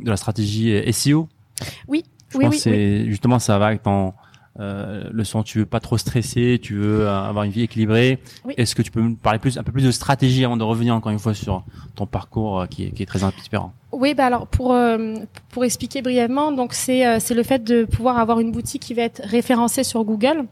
de la stratégie SEO. Oui, Je oui, pense oui, que justement ça va avec ton euh, le son. Tu veux pas trop stresser, tu veux euh, avoir une vie équilibrée. Oui. Est-ce que tu peux me parler plus, un peu plus de stratégie avant de revenir encore une fois sur ton parcours euh, qui, est, qui est très inspirant? Oui, bah alors pour euh, pour expliquer brièvement, donc c'est euh, c'est le fait de pouvoir avoir une boutique qui va être référencée sur Google.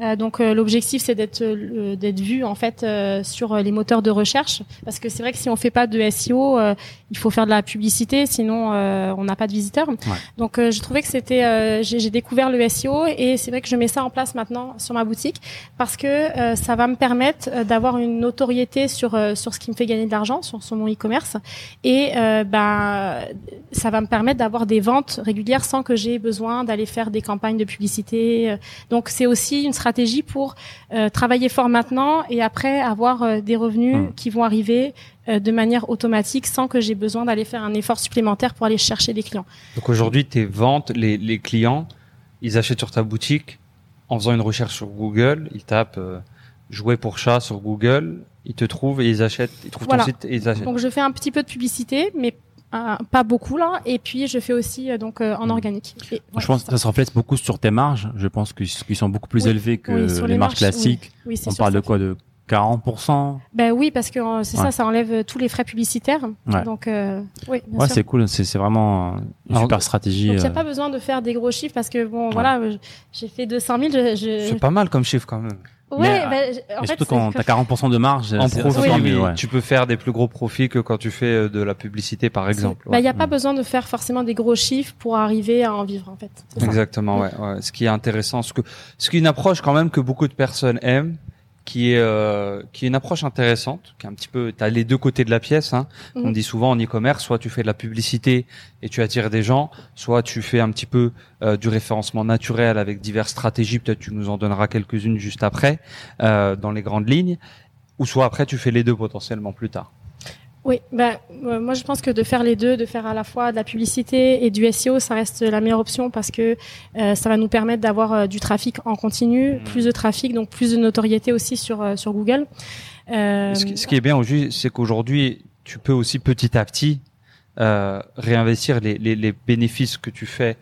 Euh, donc euh, l'objectif c'est d'être euh, d'être vu en fait euh, sur les moteurs de recherche parce que c'est vrai que si on fait pas de SEO, euh, il faut faire de la publicité, sinon euh, on n'a pas de visiteurs. Donc euh, je trouvais que c'était euh, j'ai j'ai découvert le SEO et c'est vrai que je mets ça en place maintenant sur ma boutique parce que euh, ça va me permettre d'avoir une notoriété sur euh, sur ce qui me fait gagner de l'argent sur sur mon e-commerce et euh, ben ben, ça va me permettre d'avoir des ventes régulières sans que j'ai besoin d'aller faire des campagnes de publicité. Euh, Donc, c'est aussi une stratégie pour euh, travailler fort maintenant et après avoir euh, des revenus Hmm. qui vont arriver euh, de manière automatique sans que j'ai besoin d'aller faire un effort supplémentaire pour aller chercher des clients. Donc aujourd'hui, tes ventes, les, les clients, ils achètent sur ta boutique en faisant une recherche sur Google, ils tapent jouets pour chat sur Google, ils te trouvent et ils achètent, ils trouvent Voilà. ton site et ils achètent. Donc, je fais un petit peu de publicité, mais euh, pas beaucoup là. Et puis, je fais aussi euh, donc euh, en organique. Et voilà, je pense que ça se reflète beaucoup sur tes marges. Je pense qu'ils sont beaucoup plus Oui. élevés que Oui, sur les, les marges marges, classiques. Oui, On parle ça de quoi? De 40% Ben oui, parce que c'est Ouais. ça, ça enlève tous les frais publicitaires. Ouais. Donc, euh, oui, bien Ouais, c'est cool. C'est c'est vraiment une Alors, super stratégie. Donc, il n'y a pas besoin de faire des gros chiffres parce que, bon, voilà, j'ai fait 200 000. Je, je... C'est pas mal comme chiffre quand même. Ouais, Mais, je- en Et fait, surtout quand t'as 40% de marge, En oui, mieux, ouais. tu peux faire des plus gros profits que quand tu fais euh, de la publicité, par exemple. Il n'y Ouais. a pas besoin de faire forcément des gros chiffres pour arriver à en vivre, en fait. Exactement, ouais, ouais. Ce qui est intéressant, ce que, ce qui est une approche quand même que beaucoup de personnes aiment, qui est, euh, qui est une approche intéressante, qui est un petit peu, t'as les deux côtés de la pièce. Hein. Mhm. On dit souvent en e-commerce, soit tu fais de la publicité et tu attires des gens, soit tu fais un petit peu euh, du référencement naturel avec diverses stratégies. Peut-être tu nous en donneras quelques-unes juste après, euh, dans les grandes lignes, ou soit après tu fais les deux potentiellement plus tard. Oui, ben, euh, moi, je pense que de faire les deux, de faire à la fois de la publicité et du SEO, ça reste la meilleure option parce que euh, ça va nous permettre d'avoir euh, du trafic en continu, Mhm. plus de trafic, donc plus de notoriété aussi sur, sur Google. Ce qui, ce qui est bien aujourd'hui, c'est qu'aujourd'hui, tu peux aussi petit à petit réinvestir les, les, les bénéfices que tu fais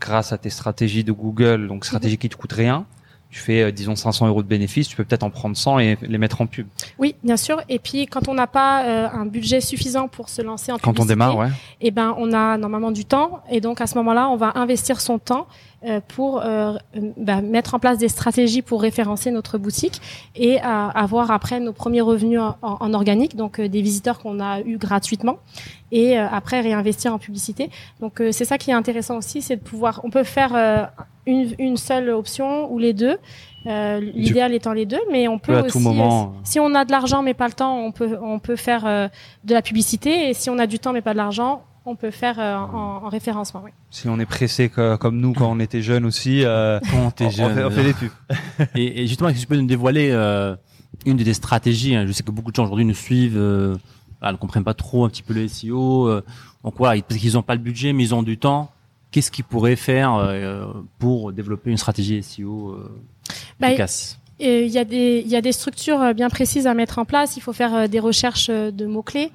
grâce à tes stratégies de Google, donc stratégies qui te coûtent rien. Tu fais, euh, disons, 500 euros de bénéfices, tu peux peut-être en prendre 100 et les mettre en pub. Oui, bien sûr. Et puis, quand on n'a pas euh, un budget suffisant pour se lancer en Quand on publicité, démarre, ouais. eh ben, on a normalement du temps. Et donc, à ce moment-là, on va investir son temps pour euh, euh, bah, mettre en place des stratégies pour référencer notre boutique et euh, avoir après nos premiers revenus en, en- en organique, donc euh, des visiteurs qu'on a eu gratuitement, et euh, après réinvestir en publicité. Donc, euh, c'est ça qui est intéressant aussi, c'est de pouvoir. On peut faire euh, une, une seule option ou les deux. Euh, L'idéal étant les deux, mais on peut à aussi, tout moment, euh, si on a de l'argent mais pas le temps, on peut on peut faire euh, de la publicité, et si on a du temps mais pas de l'argent, on peut faire euh, en, en référencement. Oui. Si on est pressé que- comme nous quand on était jeunes aussi, euh, Quand on, on jeune. fait, on fait des pubs. [laughs] Et, et justement, est-ce que tu peux nous dévoiler euh, une de tes stratégies hein? Je sais que beaucoup de gens aujourd'hui nous suivent, euh, voilà, ne comprennent pas trop un petit peu le SEO. euh, donc voilà, parce qu'ils n'ont pas le budget, mais ils ont du temps. Qu'est-ce qu'ils pourraient faire euh, pour développer une stratégie SEO euh, Bah, efficace? Il y, a des- il y a des structures bien précises à mettre en place. Il faut faire des recherches de mots-clés.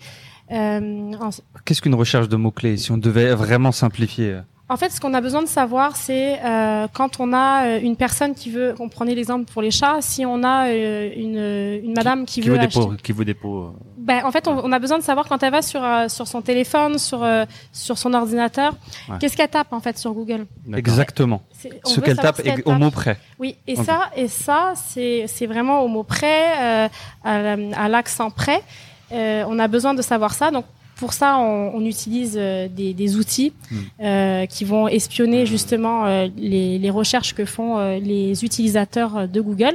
Euh, en, Qu'est-ce qu'une recherche de mots-clés Si on devait vraiment simplifier. en fait, ce qu'on a besoin de savoir, c'est euh, quand on a euh, une personne qui veut, on prenait l'exemple pour les chats, si on a euh, une, une madame qui, Qui veut veut des acheter, pots Qui veut des pots euh, Ben, en fait, on, on a besoin de savoir quand elle va sur euh, sur son téléphone, sur euh, sur son ordinateur, Ouais. qu'est-ce qu'elle tape en fait sur Google. Exactement. on Ce qu'elle tape est au mot près. Oui, et ça, et ça, c'est c'est vraiment au mot près, euh, à l'accent près. Euh, on a besoin de savoir ça. Donc pour ça, on, on utilise euh, des, des outils Hmm. euh, qui vont espionner justement euh, les, les recherches que font euh, les utilisateurs de Google.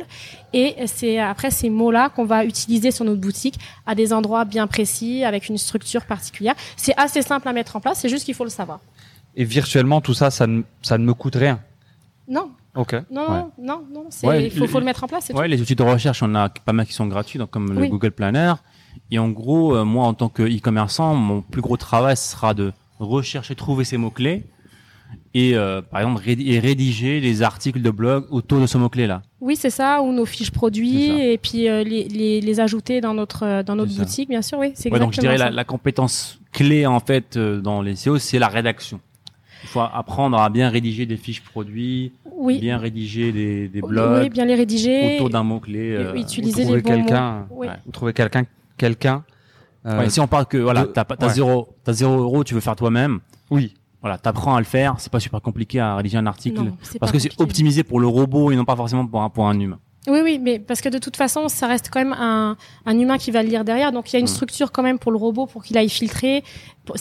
Et c'est après ces mots-là qu'on va utiliser sur notre boutique à des endroits bien précis, avec une structure particulière. C'est assez simple à mettre en place. C'est juste qu'il faut le savoir. Et virtuellement, tout ça, ça ne, ça ne me coûte rien? Non, Ok. non, Ouais. non, non, non. c'est- Ouais, il faut, le- faut le mettre en place. Ouais, les outils de recherche, on a pas mal qui sont gratuits, donc comme le. Google Planner. Et en gros, euh, moi, en tant que e-commerçant, mon plus gros travail sera de rechercher, trouver ces mots-clés et, euh, par exemple, rédi- et rédiger les articles de blog autour de ce mot-clé-là. Oui, c'est ça, ou nos fiches produits, et puis euh, les, les, les ajouter dans notre, euh, dans notre boutique, bien sûr, oui, c'est Ouais, donc je dirais ça. la, la compétence clé, en fait, euh, dans les SEO, c'est la rédaction. Il faut apprendre à bien rédiger des fiches produits, Oui, bien rédiger des, des oui, blogs bien les rédiger. autour d'un mot-clé. euh, Oui, utiliser trouver les bons quelqu'un, ouais. Trouvez quelqu'un, quelqu'un. euh, Ouais, si on parle que voilà, t'as ouais. zéro, t'as zéro euro, tu veux faire toi-même. Oui. Voilà, t'apprends à le faire. C'est pas super compliqué à rédiger un article Non, parce que c'est optimisé pour le robot et non pas forcément pour un pour un humain. Oui, oui, mais parce que de toute façon, ça reste quand même un, un humain qui va le lire derrière. Donc il y a une Mm. structure quand même pour le robot pour qu'il aille filtrer.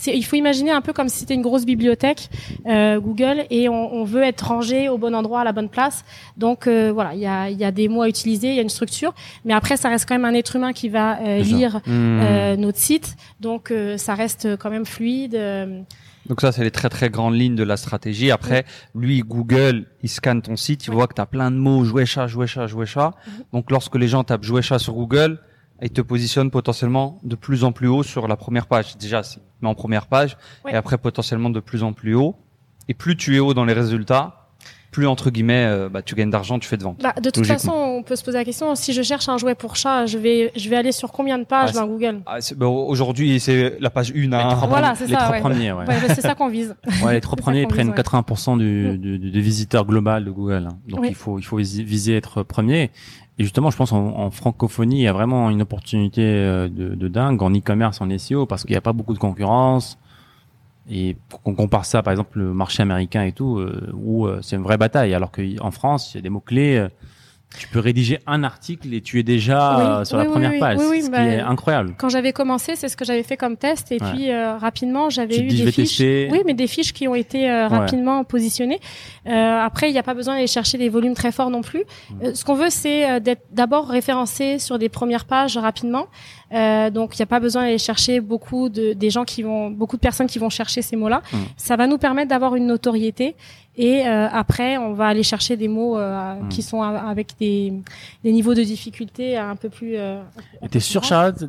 Il faut imaginer un peu comme si c'était une grosse bibliothèque euh, Google et on, on veut être rangé au bon endroit à la bonne place. Donc euh, voilà, il y a, y a des mots à utiliser, il y a une structure, mais après ça reste quand même un être humain qui va euh, lire Hmm. euh, notre site. Donc euh, ça reste quand même fluide. Donc ça, c'est les très très grandes lignes de la stratégie. Après, lui, Google, il scanne ton site, il Ouais. voit que tu as plein de mots, jouer chat, jouer chat, jouer chat. Mhm. Donc lorsque les gens tapent jouer chat sur Google, il te positionne potentiellement de plus en plus haut sur la première page. Déjà, c'est mais en première page, et après potentiellement de plus en plus haut. Et plus tu es haut dans les résultats, plus entre guillemets, euh, bah, tu gagnes d'argent, tu fais de vente. Bah, de toute façon, on peut se poser la question si je cherche un jouet pour chat, je vais je vais aller sur combien de pages Ah, dans Google Ah, bah, Aujourd'hui, c'est la page 1 Les à trois 1. Voilà, c'est les ça, trois ouais. premiers, ouais. Ouais, bah, c'est ça qu'on vise. [laughs] Ouais, les trois C'est ça premiers prennent vise, ouais. 80% du, Mm. du, du- des visiteurs global de Google. hein. Donc Oui. il faut il faut viser être premier. Et justement, je pense en, en francophonie, il y a vraiment une opportunité euh, de, de dingue en e-commerce, en SEO, parce qu'il n'y a pas beaucoup de concurrence. Et pour qu'on compare ça, par exemple, le marché américain et tout, euh, où euh, c'est une vraie bataille, alors qu'en France, il y a des mots clés. euh, tu peux rédiger un article et tu es déjà Oui, sur oui, la première oui, page, oui, oui, ce bah, qui est incroyable. Quand j'avais commencé, c'est ce que j'avais fait comme test, et Ouais. puis rapidement, j'avais eu des fiches. Oui, mais des fiches qui ont été Ouais. rapidement positionnées. Après, il n'y a pas besoin d'aller chercher des volumes très forts non plus. Mm. Ce qu'on veut, c'est d'être d'abord référencé sur des premières pages rapidement. Euh, donc, il n'y a pas besoin d'aller chercher beaucoup de des gens qui vont, beaucoup de personnes qui vont chercher ces mots-là. Mm. Ça va nous permettre d'avoir une notoriété. Et euh, après, on va aller chercher des mots euh, Mm. qui sont avec des, des niveaux de difficulté un peu plus. Euh, t'es sûr. Charlotte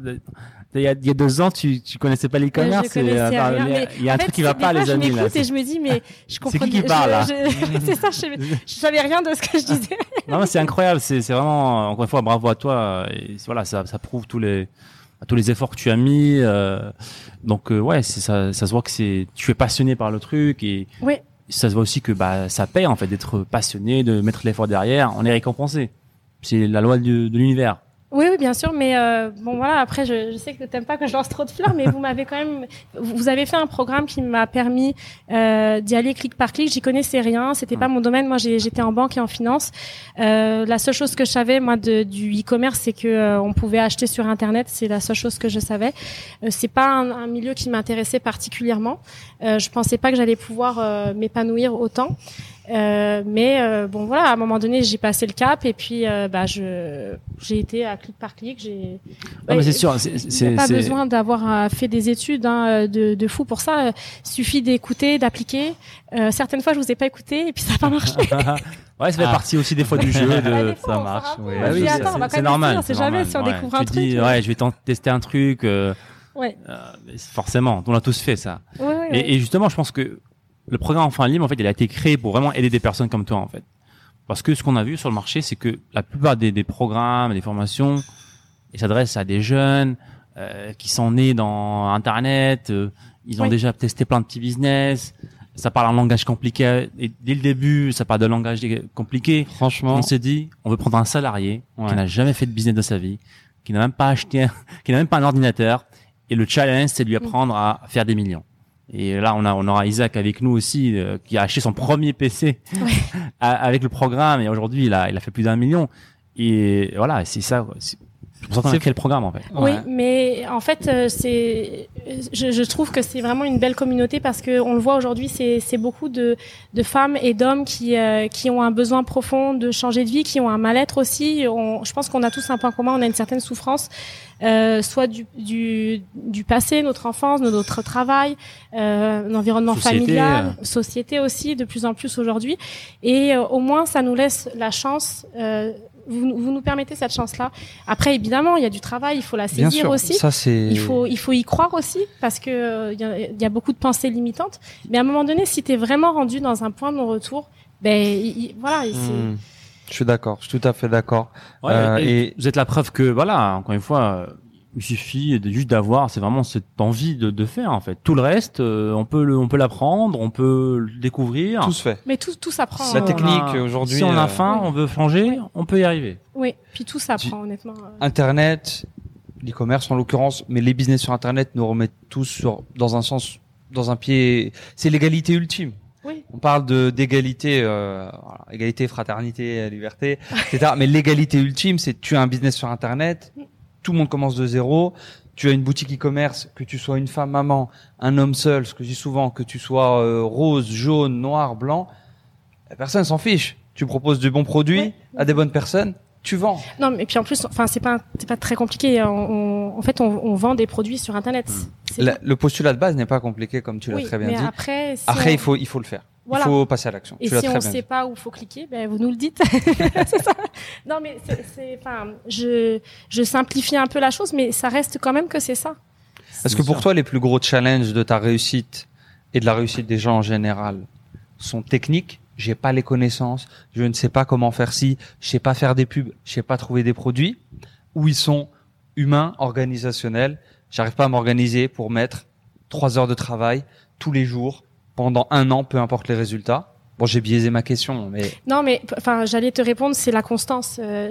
Il y, a, il y a deux ans, tu, tu connaissais pas euh, rien, il y a- il y a un truc qui va pas, fois, les amis. Là. et je me dis, mais je comprends. qui qui parle, là [laughs] C'est ça, je, je savais rien de ce que je [laughs] disais. Non, c'est incroyable. C'est, c'est vraiment, encore une fois, bravo à toi. Et voilà, ça, ça prouve tous les, tous les efforts que tu as mis. euh, donc, euh, ouais, c'est, ça, ça se voit que c'est, tu es passionné par le truc et Oui. ça se voit aussi que bah, ça paye en fait d'être passionné, de mettre l'effort derrière. On est récompensé. C'est la loi du- de l'univers. Oui, oui, bien sûr, mais euh, bon voilà. Après, je, je sais que t'aimes pas que je lance trop de fleurs, mais vous m'avez quand même, vous avez fait un programme qui m'a permis euh, d'y aller clic par clic. J'y connaissais rien, c'était pas mon domaine. Moi, j'étais en banque et en finance. Euh, la seule chose que je savais moi de, du e-commerce, c'est que euh, on pouvait acheter sur internet. C'est la seule chose que je savais. Euh, c'est pas un, un milieu qui m'intéressait particulièrement. Euh, je pensais pas que j'allais pouvoir euh, m'épanouir autant. Euh, mais euh, bon voilà, à un moment donné, j'ai passé le cap et puis euh, bah je j'ai été à clic par clic. J'ai Non, mais c'est Ouais, sûr. C'est, pas besoin d'avoir fait des études hein, de, de fou pour ça. Il suffit d'écouter, d'appliquer. Euh, certaines fois, je vous ai pas écouté et puis ça n'a pas marché. [laughs] ouais, ça fait Ah. partie aussi des fois du jeu. De... [laughs] des fois, ça marche, compte. Bah Je oui, c'est- attends, on va quand c'est même normal. c'est jamais normal, si on ouais. découvre un tu truc. dis, ouais, je vais tester un truc. euh, Ouais. euh, forcément, on a tous fait ça. Ouais, ouais, ouais. Et, et justement, je pense que le programme Enfant Libre, en fait, il a été créé pour vraiment aider des personnes comme toi, en fait. Parce que ce qu'on a vu sur le marché, c'est que la plupart des, des programmes, des formations, ils s'adressent à des jeunes euh, qui sont nés dans Internet, euh, ils ont Oui. déjà testé plein de petits business, ça parle un langage compliqué. Et dès le début, ça parle de langage compliqué. Franchement, On s'est dit, on veut prendre un salarié Ouais. qui n'a jamais fait de business de sa vie, qui n'a même pas acheté, un- [laughs] qui n'a même pas un ordinateur. Et le challenge, c'est de lui apprendre à faire des millions. Et là, on a, on aura Isaac avec nous aussi, euh, qui a acheté son premier PC [laughs] avec le programme. Et aujourd'hui, il a, il a fait plus d'un million. Et voilà, c'est ça. C'est pour ça qu'on a C'est- créé le programme, en fait. Oui, Ouais. mais en fait, euh, c'est, je, je trouve que c'est vraiment une belle communauté parce que on le voit aujourd'hui, c'est, c'est beaucoup de, de femmes et d'hommes qui, euh, qui ont un besoin profond de changer de vie, qui ont un mal-être aussi. On, je pense qu'on a tous un point commun, on a une certaine souffrance, euh, soit du, du, du passé, notre enfance, notre travail, euh, l'environnement Société, familial, société aussi, de plus en plus aujourd'hui. Et euh, au moins, ça nous laisse la chance. Euh, vous, vous nous permettez cette chance-là. Après, évidemment, il y a du travail, il faut la bien saisir sûr, aussi. ça c'est. Il faut, il faut y croire aussi parce que euh, il y, a, il y a beaucoup de pensées limitantes. Mais à un moment donné, si tu es vraiment rendu dans un point de non-retour, ben il- il- voilà, Hmm. Je suis d'accord, je suis tout à fait d'accord. Ouais, Euh, et, et- vous êtes la preuve que, voilà, encore une fois, euh, il suffit de, juste d'avoir, c'est vraiment cette envie de, de faire, en fait. Tout le reste, euh, on peut le, on peut l'apprendre, on peut le découvrir. Tout se fait. mais tout, tout s'apprend. La hein. technique, aujourd'hui, Si on a euh, faim, on veut changer, on peut y arriver. Oui, puis tout s'apprend honnêtement. euh. Internet, l'e-commerce en l'occurrence, mais les business sur Internet nous remettent tous sur, dans un sens, dans un pied. C'est l'égalité ultime. Oui. On parle de d'égalité, euh, voilà, égalité, fraternité, liberté, etc. Mais l'égalité ultime, c'est tu as un business sur Internet, tout le monde commence de zéro. Tu as une boutique e-commerce, que tu sois une femme maman, un homme seul, ce que je dis souvent, que tu sois euh, rose, jaune, noir, blanc, la personne s'en fiche. Tu proposes du bon produit Ouais. à des bonnes personnes, tu vends. Non, mais puis en plus, enfin, c'est pas, c'est pas très compliqué. On- on- en fait, on, on vend des produits sur Internet. La- tout. le postulat de base n'est pas compliqué, comme tu l'as Oui, très bien mais dit. après, si Après, il faut, il faut le faire. Voilà. Il faut passer à l'action. Et tu si on bien sait pas où faut cliquer, ben vous nous le dites. [laughs] Ça. Non, mais c'est, enfin, je, je simplifie un peu la chose, mais ça reste quand même que c'est ça. Est-ce que pour toi, les plus gros challenges de ta réussite et de la réussite des gens en général sont techniques? J'ai pas les connaissances, je ne sais pas comment faire ci, je sais pas faire des pubs, je sais pas trouver des produits, ou ils sont humains, organisationnels. J'arrive pas à m'organiser pour mettre trois heures de travail tous les jours pendant un an, peu importe les résultats. Bon, j'ai biaisé ma question, mais Non, mais enfin, j'allais te répondre, c'est la constance. Euh,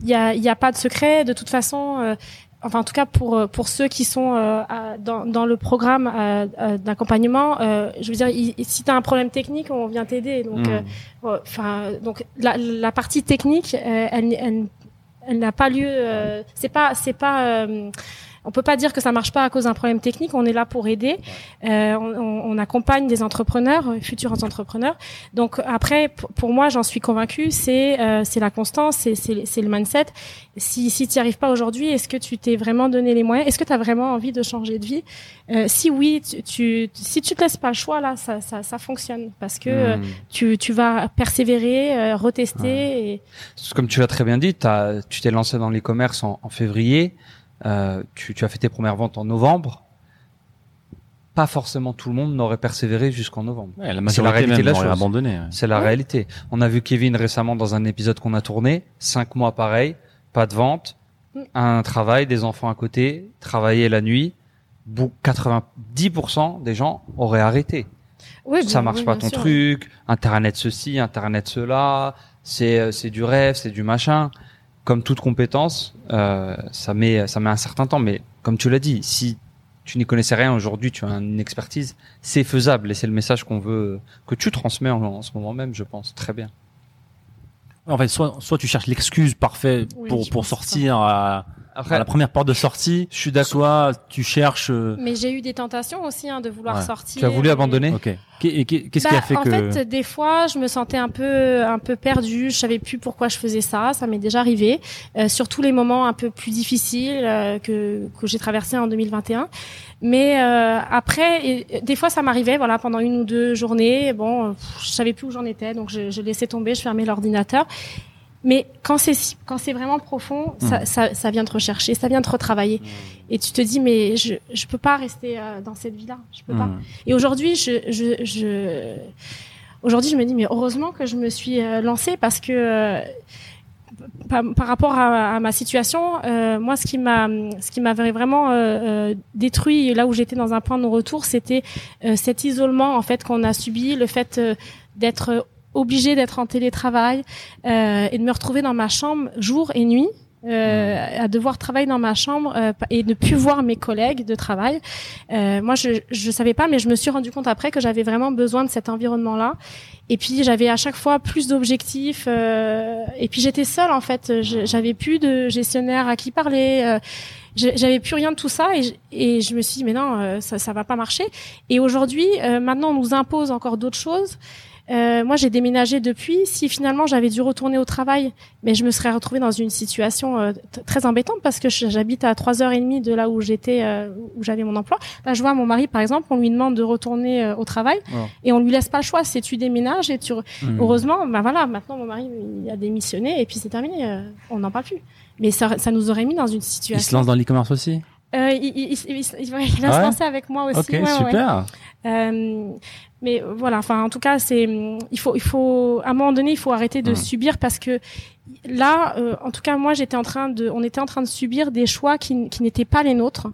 Il y a, il y a pas de secret. De toute façon, euh, enfin, en tout cas pour euh, pour ceux qui sont euh, à- dans, dans le programme euh, euh, d'accompagnement, euh, je veux dire, il- si tu as un problème technique, on vient t'aider. Donc, Hmm. euh, enfin, donc la, la partie technique, euh, elle, elle, elle n'a pas lieu. euh, c'est pas, c'est pas. On peut pas dire que ça marche pas à cause d'un problème technique. On est là pour aider. Euh, on, on- accompagne des entrepreneurs, futurs entrepreneurs. Donc après, pour, moi, j'en suis convaincue, c'est euh, c'est la constance, c'est c'est le mindset. Si si tu n'y arrives pas aujourd'hui, est-ce que tu t'es vraiment donné les moyens? Est-ce que tu as vraiment envie de changer de vie? Euh, Si oui, tu, tu si tu te laisses pas le choix là, ça ça, ça fonctionne parce que euh, Hmm. tu tu vas persévérer, euh, retester. Et... Comme tu l'as très bien dit, t'as- tu t'es lancé dans l'e-commerce en, en février, euh, tu, tu as fait tes premières ventes en novembre. Pas forcément tout le monde n'aurait persévéré jusqu'en novembre. Ouais, la C'est la réalité même de la aurait chose. abandonné. ouais. C'est la Ouais. réalité. On a vu Kevin récemment dans un épisode qu'on a tourné, cinq mois pareil, pas de vente, un travail, des enfants à côté, travailler la nuit. Bou- 90% des gens auraient arrêté. Oui, ça bien- marche oui, pas ton sûr. truc, internet ceci, internet cela, c'est euh, c'est du rêve, c'est du machin. Comme toute compétence, euh, ça met ça met un certain temps, mais comme tu l'as dit, si tu n'y connaissais rien aujourd'hui, tu as une expertise, c'est faisable et c'est le message qu'on veut que tu transmets en, en ce moment même, je pense. Très bien. En fait, soit, soit tu cherches l'excuse parfaite Oui, pour, pour sortir à, Après, à la première porte de sortie, je suis d'accord. soit tu cherches. euh, Mais j'ai eu des tentations aussi hein, de vouloir Ouais. sortir. Tu as voulu et- abandonner Ok. Et Qu'est-ce qui Bah, a fait en que fait, des fois, je me sentais un peu, un peu perdue. Je savais plus pourquoi je faisais ça. Ça m'est déjà arrivé, euh, surtout les moments un peu plus difficiles euh, que que j'ai traversés en 2021. Mais euh, après, et- des fois, ça m'arrivait, voilà, pendant une ou deux journées. Bon, euh, pff, je savais plus où j'en étais, donc je, je laissais tomber, je fermais l'ordinateur. Mais quand c'est quand c'est vraiment profond, Mmh. ça, ça, ça vient te rechercher, ça vient te retravailler, et tu te dis mais je je peux pas rester euh, dans cette vie-là, je peux pas. Hmm. Et aujourd'hui, je, je, je, aujourd'hui, je me dis, mais heureusement que je me suis euh, lancée parce que euh, par, par rapport à, à ma situation, euh, moi, ce qui m'a, ce qui m'avait vraiment euh, détruit, là où j'étais dans un point de non-retour, c'était euh, cet isolement en fait qu'on a subi, le fait d'être obligé d'être en télétravail euh, et de me retrouver dans ma chambre jour et nuit. euh, à devoir travailler dans ma chambre euh, et ne plus voir mes collègues de travail. Euh, moi, je je savais pas, mais je me suis rendu compte après que j'avais vraiment besoin de cet environnement-là. Et puis j'avais à chaque fois plus d'objectifs. euh, et puis j'étais seule en fait. J'avais plus de gestionnaire à qui parler. euh, j'avais plus rien de tout ça et je, et je me suis dit mais non euh, ça ça va pas marcher et aujourd'hui maintenant on nous impose encore d'autres choses euh, moi j'ai déménagé depuis. Si finalement j'avais dû retourner au travail mais je me serais retrouvée dans une situation euh, très embêtante parce que j'habite à trois heures et demie de là où j'étais euh, où j'avais mon emploi. Là je vois mon mari par exemple on lui demande de retourner euh, au travail Ouais. et on lui laisse pas le choix. C'est tu déménages et tu Hmm. heureusement bah voilà maintenant mon mari il a démissionné et puis c'est terminé euh, on n'en parle plus. Mais ça, ça nous aurait mis dans une Il se situation lance dans l'e-commerce aussi? Euh, il, il, il, va se Ah ouais lancer avec moi aussi. Ok, ouais, ouais, ouais. super. Euh, mais voilà, enfin, en tout cas, c'est, il faut, il faut, à un moment donné, il faut arrêter de Mm. subir parce que là, euh, en tout cas, moi, j'étais en train de, on était en train de subir des choix qui, qui n'étaient pas les nôtres.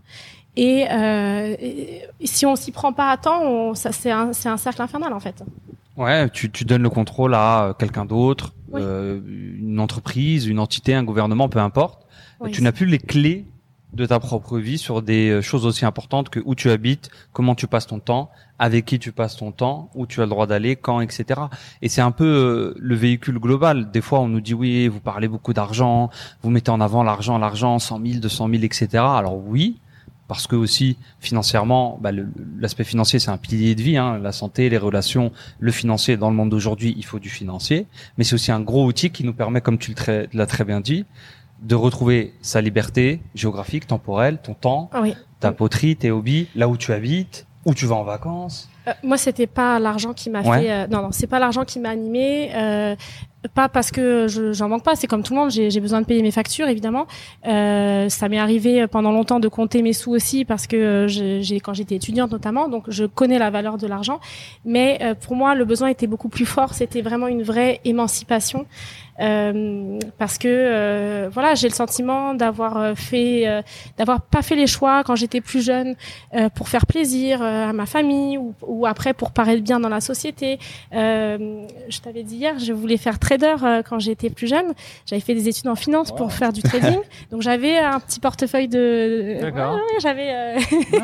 Et, et si on s'y prend pas à temps, on, ça, c'est un, c'est un cercle infernal en fait. Ouais, tu, tu donnes le contrôle à quelqu'un d'autre, Oui. une entreprise, une entité, un gouvernement, peu importe. Oui, tu n'as plus les clés de ta propre vie sur des euh, choses aussi importantes que où tu habites, comment tu passes ton temps, avec qui tu passes ton temps, où tu as le droit d'aller, quand, etc. Et c'est un peu euh, le véhicule global. Des fois, on nous dit oui, vous parlez beaucoup d'argent, vous mettez en avant l'argent, l'argent, 100 000, 200 000, etc. Alors oui, parce que aussi financièrement, bah, l'aspect financier c'est un pilier de vie, hein, la santé, les relations, le financier dans le monde d'aujourd'hui, il faut du financier, mais c'est aussi un gros outil qui nous permet, comme tu l'as très bien dit, de retrouver sa liberté géographique, temporelle, ton temps, oui. ta poterie, tes hobbies, là où tu habites, où tu vas en vacances. Euh, moi, c'était pas l'argent qui m'a Ouais. fait. euh, non, non, c'est pas l'argent qui m'a animé. Euh, pas parce que je- j'en manque pas. C'est comme tout le monde. J'ai besoin de payer mes factures, évidemment. Ça m'est arrivé pendant longtemps de compter mes sous aussi parce que j'ai quand j'étais étudiante notamment. Donc, je connais la valeur de l'argent. Mais pour moi, le besoin était beaucoup plus fort. C'était vraiment une vraie émancipation. Euh, parce que euh, voilà, j'ai le sentiment d'avoir euh, fait, euh, d'avoir pas fait les choix quand j'étais plus jeune pour faire plaisir à ma famille ou, ou après pour paraître bien dans la société. Je t'avais dit hier, je voulais faire trader quand j'étais plus jeune. J'avais fait des études en finance pour faire du trading, [laughs] donc j'avais un petit portefeuille de. D'accord. Ouais, ouais, j'avais.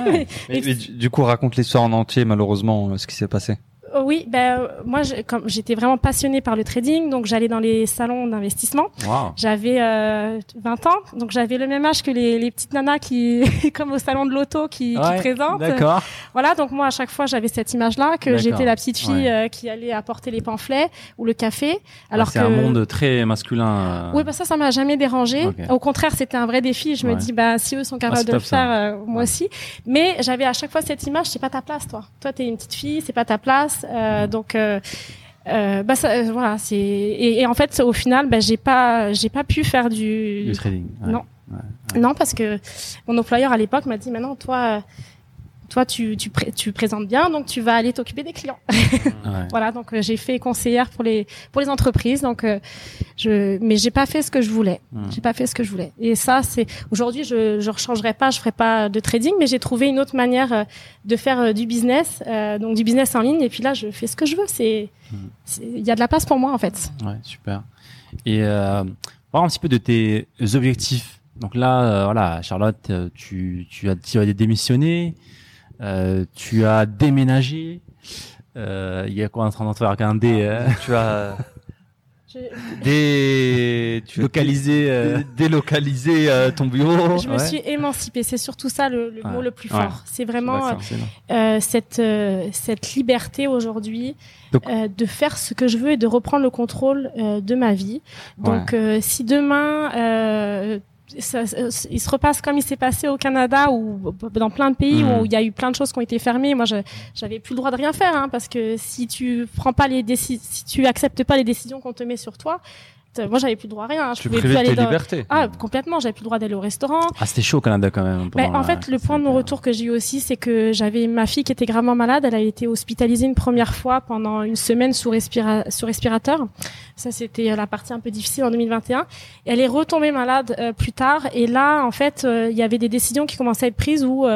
[laughs] Mais, mais du, coup, raconte l'histoire en entier, malheureusement, ce qui s'est passé. Oh oui, ben moi, j'étais vraiment passionnée par le trading, donc j'allais dans les salons d'investissement. Wow. J'avais euh, 20 ans, donc j'avais le même âge que les, les petites nanas qui, [laughs] comme au salon de l'auto, qui, qui Ouais, présentent. D'accord. Voilà, donc moi à chaque fois j'avais cette image-là que j'étais la petite fille Ouais. euh, qui allait apporter les pamphlets ou le café. Alors c'est que un monde très masculin. euh. oui, bah ça, ça m'a jamais dérangé. Au contraire, c'était un vrai défi. Je me dis, bah si eux sont capables c'est de le faire, euh, moi aussi. Mais j'avais à chaque fois cette image, c'est pas ta place, toi. Toi, t'es une petite fille, c'est pas ta place. Euh, donc euh, euh, bah ça, euh, voilà, c'est et, et en fait au final, bah j'ai pas, j'ai pas pu faire du, Du trading. ouais. Non. non parce que mon employeur à l'époque m'a dit, maintenant toi. Toi, tu, tu, pré- tu présentes bien, donc tu vas aller t'occuper des clients. [laughs] Ouais. Voilà, donc euh, j'ai fait conseillère pour les pour les entreprises, donc euh, je mais j'ai pas fait ce que je voulais. Hmm. J'ai pas fait ce que je voulais. Et ça, c'est aujourd'hui, je je rechangerai pas, je ferai pas de trading, mais j'ai trouvé une autre manière euh, de faire du business, donc du business en ligne. Et puis là, je fais ce que je veux. C'est Hmm. il y a de la place pour moi en fait. Ouais, super. Et euh, parle un petit peu de tes objectifs. Donc là, voilà, Charlotte, tu, tu as, démissionné, tu as déménagé. Euh, Il y a quoi en train de faire un D euh, Tu as [laughs] dé... tu as localisé euh, dé- délocalisé euh, ton bureau. je me Ouais. suis émancipée. C'est surtout ça le, le Ouais. mot le plus Ouais. fort. C'est vraiment euh, cette euh, cette liberté aujourd'hui Donc- euh, de faire ce que je veux et de reprendre le contrôle euh, de ma vie. Donc euh, si demain euh, ça- il se repasse comme il s'est passé au Canada ou dans plein de pays Mhm. où il y a eu plein de choses qui ont été fermées. Moi, je j'avais plus le droit de rien faire hein, parce que si tu prends pas les déci- si tu acceptes pas les décisions qu'on te met sur toi, moi j'avais plus le droit à rien. Je Tu pouvais plus aller dans... Ah complètement, j'avais plus le droit d'aller au restaurant. Ah, c'était chaud au Canada quand même. Pendant en la- fait, le point de c'était- non-retour que j'ai eu aussi, c'est que j'avais ma fille qui était gravement malade. Elle a été hospitalisée une première fois pendant une semaine sous, respira- sous respirateur. Ça, c'était euh, la partie un peu difficile en 2021. Et elle est retombée malade euh, plus tard. Et là, en fait, euh, il y avait des décisions qui commençaient à être prises où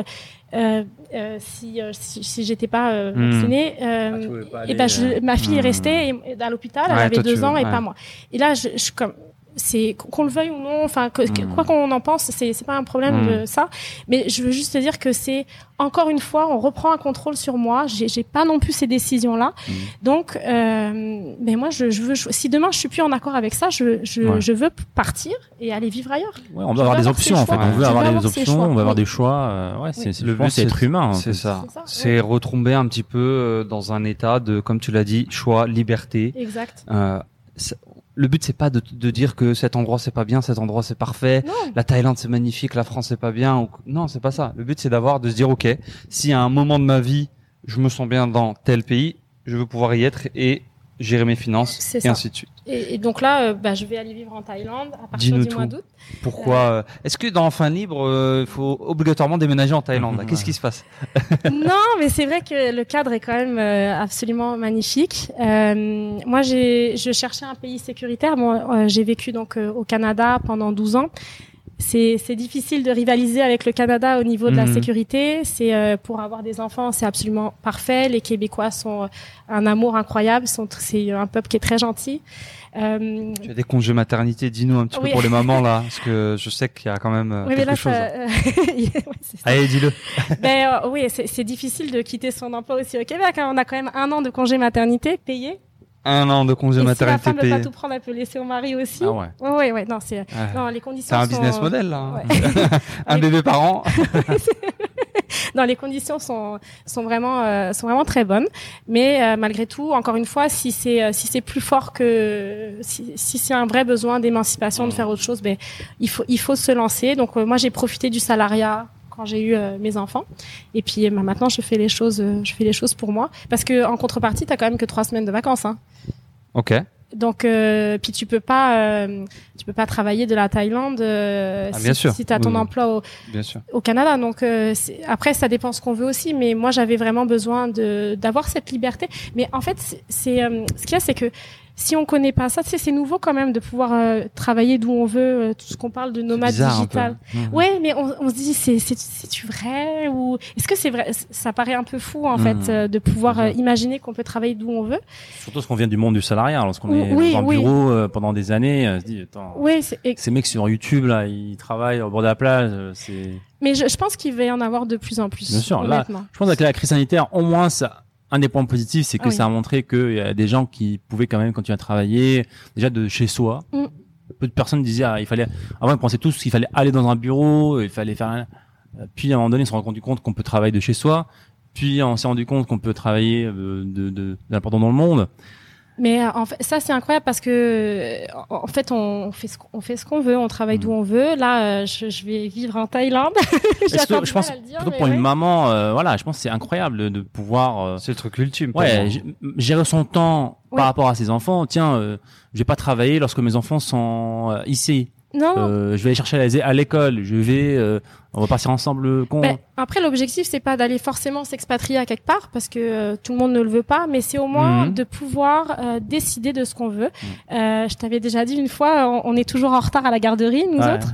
euh, euh, si, euh, si, si j'étais pas euh, Hmm. vaccinée, Ah, euh, tu voulais pas et aller, ben je, ma fille est hmm. restée et- et à l'hôpital. Elle Ouais, avait toi, tu deux ans veux- et ouais. pas moi. Et là, je, je comme c'est qu'on le veuille ou non, enfin que- Hmm. quoi qu'on en pense, c'est c'est pas un problème de ça. Mais je veux juste te dire que c'est encore une fois, on reprend un contrôle sur moi. J'ai j'ai pas non plus ces décisions là. Mhm. Donc, euh, mais moi, je, je veux. Si demain je suis plus en accord avec ça, je je, Ouais. je veux partir et aller vivre ailleurs. Ouais, on veut avoir des options en fait. On veut avoir des options, choix. on veut avoir Oui. des choix. euh, ouais, c'est- Le but, c'est être humain. C'est ça. C'est retomber un petit peu euh, dans un état de, comme tu l'as dit, choix, liberté. Exact. Euh, le but c'est pas de, de dire que cet endroit c'est pas bien, cet endroit c'est parfait, Non. la Thaïlande c'est magnifique, la France c'est pas bien. Ou... Non, c'est pas ça. Le but c'est d'avoir de se dire ok, si à un moment de ma vie je me sens bien dans tel pays, je veux pouvoir y être et gérer mes finances et ça. ainsi de suite. Et, et donc là, euh, bah, je vais aller vivre en Thaïlande à partir du mois tout. d'août. Pourquoi euh, Est-ce que dans Enfin Libre, euh, il faut obligatoirement déménager en Thaïlande? [laughs] Qu'est-ce Ouais. qui se passe? [laughs] Non, mais c'est vrai que le cadre est quand même euh, absolument magnifique. Euh, moi, j'ai, je cherchais un pays sécuritaire. Bon, euh, j'ai vécu donc euh, au Canada pendant 12 ans. C'est difficile de rivaliser avec le Canada au niveau de la Mhm. sécurité. C'est euh, pour avoir des enfants, c'est absolument parfait. Les Québécois sont euh, un amour incroyable. C'est un peuple qui est très gentil. Euh, Tu as des congés maternité, dis-nous un petit Oui. peu pour les mamans là, [laughs] parce que je sais qu'il y a quand même euh, oui, mais quelque là, chose. ça, euh, [laughs] ça. Allez, dis-le. [laughs] Ben, euh, oui, c'est c'est difficile de quitter son emploi aussi au Québec. hein. On a quand même un an de congé maternité payé. Un an de congé Et si la maternité femme veut payé. pas tout prendre, elle peut laisser au mari aussi. Ah ouais. Ouais, ouais, ouais. Non, c'est Ouais. non, les conditions. C'est un sont, business model là. hein. ouais. [laughs] un bébé par an. [laughs] non, les conditions sont sont vraiment euh, sont vraiment très bonnes. Mais euh, malgré tout, encore une fois, si c'est euh, si c'est plus fort que si, si c'est un vrai besoin d'émancipation de faire autre chose, ben il faut il faut se lancer. Donc euh, moi j'ai profité du salariat quand j'ai eu euh, mes enfants et puis bah, maintenant je fais les choses euh, je fais les choses pour moi parce que en contrepartie t'as quand même que trois semaines de vacances hein. Ok. donc euh, puis tu peux pas euh, tu peux pas travailler de la Thaïlande euh, Ah, si, bien si t'as ton Oui, oui. emploi au, Bien sûr. au Canada. Donc après, ça dépend ce qu'on veut aussi. Mais moi, j'avais vraiment besoin de d'avoir cette liberté. Mais en fait, c'est- ce qu'il y a, c'est que si on connaît pas ça, c'est nouveau quand même de pouvoir euh, travailler d'où on veut. euh, tout ce qu'on parle de nomade digital. Mhm. Ouais, mais on, on se dit, c'est c'est vrai ou est-ce que c'est vrai? Ça paraît un peu fou en Mhm. fait euh, de pouvoir imaginer qu'on peut travailler d'où on veut. Surtout parce qu'on vient du monde du salariat. Lorsqu'on est Oui, dans un oui. bureau pendant des années, on se dit, attends, Oui, ces mecs sur YouTube, là, ils travaillent au bord de la plage. C'est, mais je, je pense qu'il va y en avoir de plus en plus. Bien sûr, là, je pense qu'avec la crise sanitaire, au moins, ça, un des points positifs, c'est que oui. ça a montré qu'il y a des gens qui pouvaient quand même continuer à travailler, déjà de chez soi. Mm. Peu de personnes disaient, ah, il fallait, avant, ils pensaient tous qu'il fallait aller dans un bureau, il fallait faire un- puis à un moment donné, ils se sont rendus compte qu'on peut travailler de chez soi. Puis on s'est rendu compte qu'on peut travailler euh, de, de, de dans le monde. Mais euh, en fait, ça c'est incroyable parce que euh, en fait on fait ce qu'on on fait ce qu'on veut, on travaille Mm. d'où on veut. Là, euh, je, je vais vivre en Thaïlande. [laughs] Que- je pense dire, pour ouais. une maman, euh, voilà, je pense que c'est incroyable de, pouvoir euh, C'est le truc ultime. ouais, gérer son temps Ouais. par rapport à ses enfants. Tiens, euh, je vais pas travailler lorsque mes enfants sont euh, ici. Non. Euh, je vais aller chercher à l'école. Je vais, euh, on va partir ensemble. Con... Ben, après, l'objectif c'est pas d'aller forcément s'expatrier à quelque part parce que euh, tout le monde ne le veut pas, mais c'est au moins Mhm. de pouvoir euh, décider de ce qu'on veut. Euh, je t'avais déjà dit une fois, on, on est toujours en retard à la garderie, nous Ouais. autres.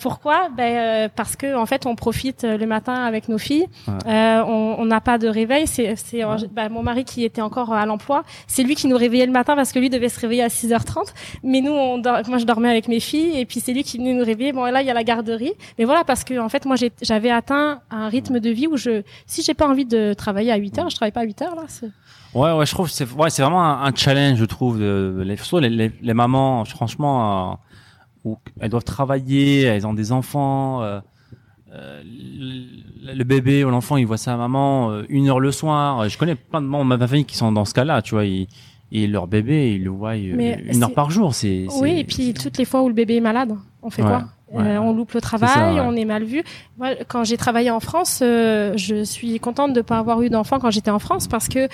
Pourquoi? Ben parce que en fait, on profite le matin avec nos filles. Ouais. On n'a pas de réveil. C'est c'est en- ben, mon mari qui était encore à l'emploi. C'est lui qui nous réveillait le matin parce que lui devait se réveiller à 6h30. Mais nous, on moi, je dormais avec mes filles et puis c'est lui qui venait nous réveiller. Bon, là, il y a la garderie. Mais voilà, parce que en fait, moi, j'avais atteint un rythme de vie où je, si j'ai pas envie de travailler à 8 heures, je travaille pas à 8 heures là. Ouais, ouais, je trouve que c'est ouais, c'est vraiment un, un challenge, je trouve. De, les, surtout les, les, les mamans, franchement, euh, où elles doivent travailler, elles ont des enfants. euh, euh, le, le bébé ou l'enfant, il voit sa maman une heure le soir. Je connais plein de membres de ma famille qui sont dans ce cas-là, tu vois. Ils, et leur bébé, ils le voient Mais une heure par jour. C'est Oui, et puis toutes les fois où le bébé est malade, on fait Ouais, quoi? Ouais. Euh, On loupe le travail, ça, ouais. on est mal vu. Moi, quand j'ai travaillé en France, euh, je suis contente de pas avoir eu d'enfant quand j'étais en France parce que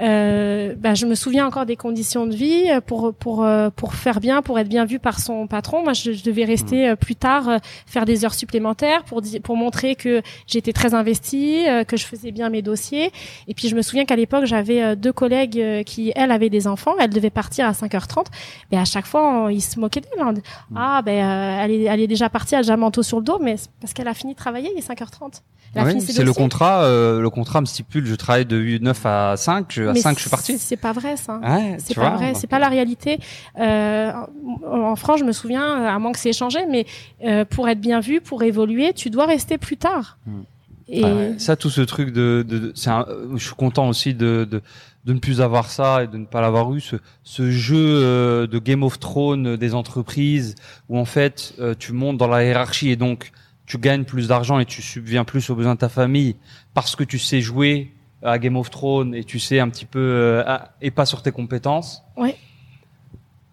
euh, bah, je me souviens encore des conditions de vie pour pour pour faire bien, pour être bien vu par son patron. Moi, je, je devais rester euh, plus tard faire des heures supplémentaires pour pour montrer que j'étais très investie, que je faisais bien mes dossiers. Et puis je me souviens qu'à l'époque, j'avais deux collègues qui elles avaient des enfants, elles devaient partir à 5h30. Mais à chaque fois, on- ils se moquaient d'elle. On dit, Ah ben elle est elle est déjà partie, elle a déjà un manteau sur le dos, mais parce qu'elle a fini de travailler, il est 5h30. Elle a Oui, fini ses c'est le contrat. euh, le contrat me stipule, je travaille de 9 à 5. Je, à Mais 5, je suis parti. C'est pas vrai ça. Ouais, C'est pas vois, vrai, c'est pas la réalité. Euh, en en France, je me souviens, à moins que c'est échangé, mais euh, pour être bien vu, pour évoluer, tu dois rester plus tard. Hmm. Et Ouais, ça, tout ce truc de, de, de- c'est un- euh, je suis content aussi de, de, de ne plus avoir ça et de ne pas l'avoir eu, ce, ce jeu euh, de Game of Thrones des entreprises où en fait euh, tu montes dans la hiérarchie et donc tu gagnes plus d'argent et tu subviens plus aux besoins de ta famille parce que tu sais jouer à Game of Thrones et tu sais un petit peu euh, à- et pas sur tes compétences. Ouais.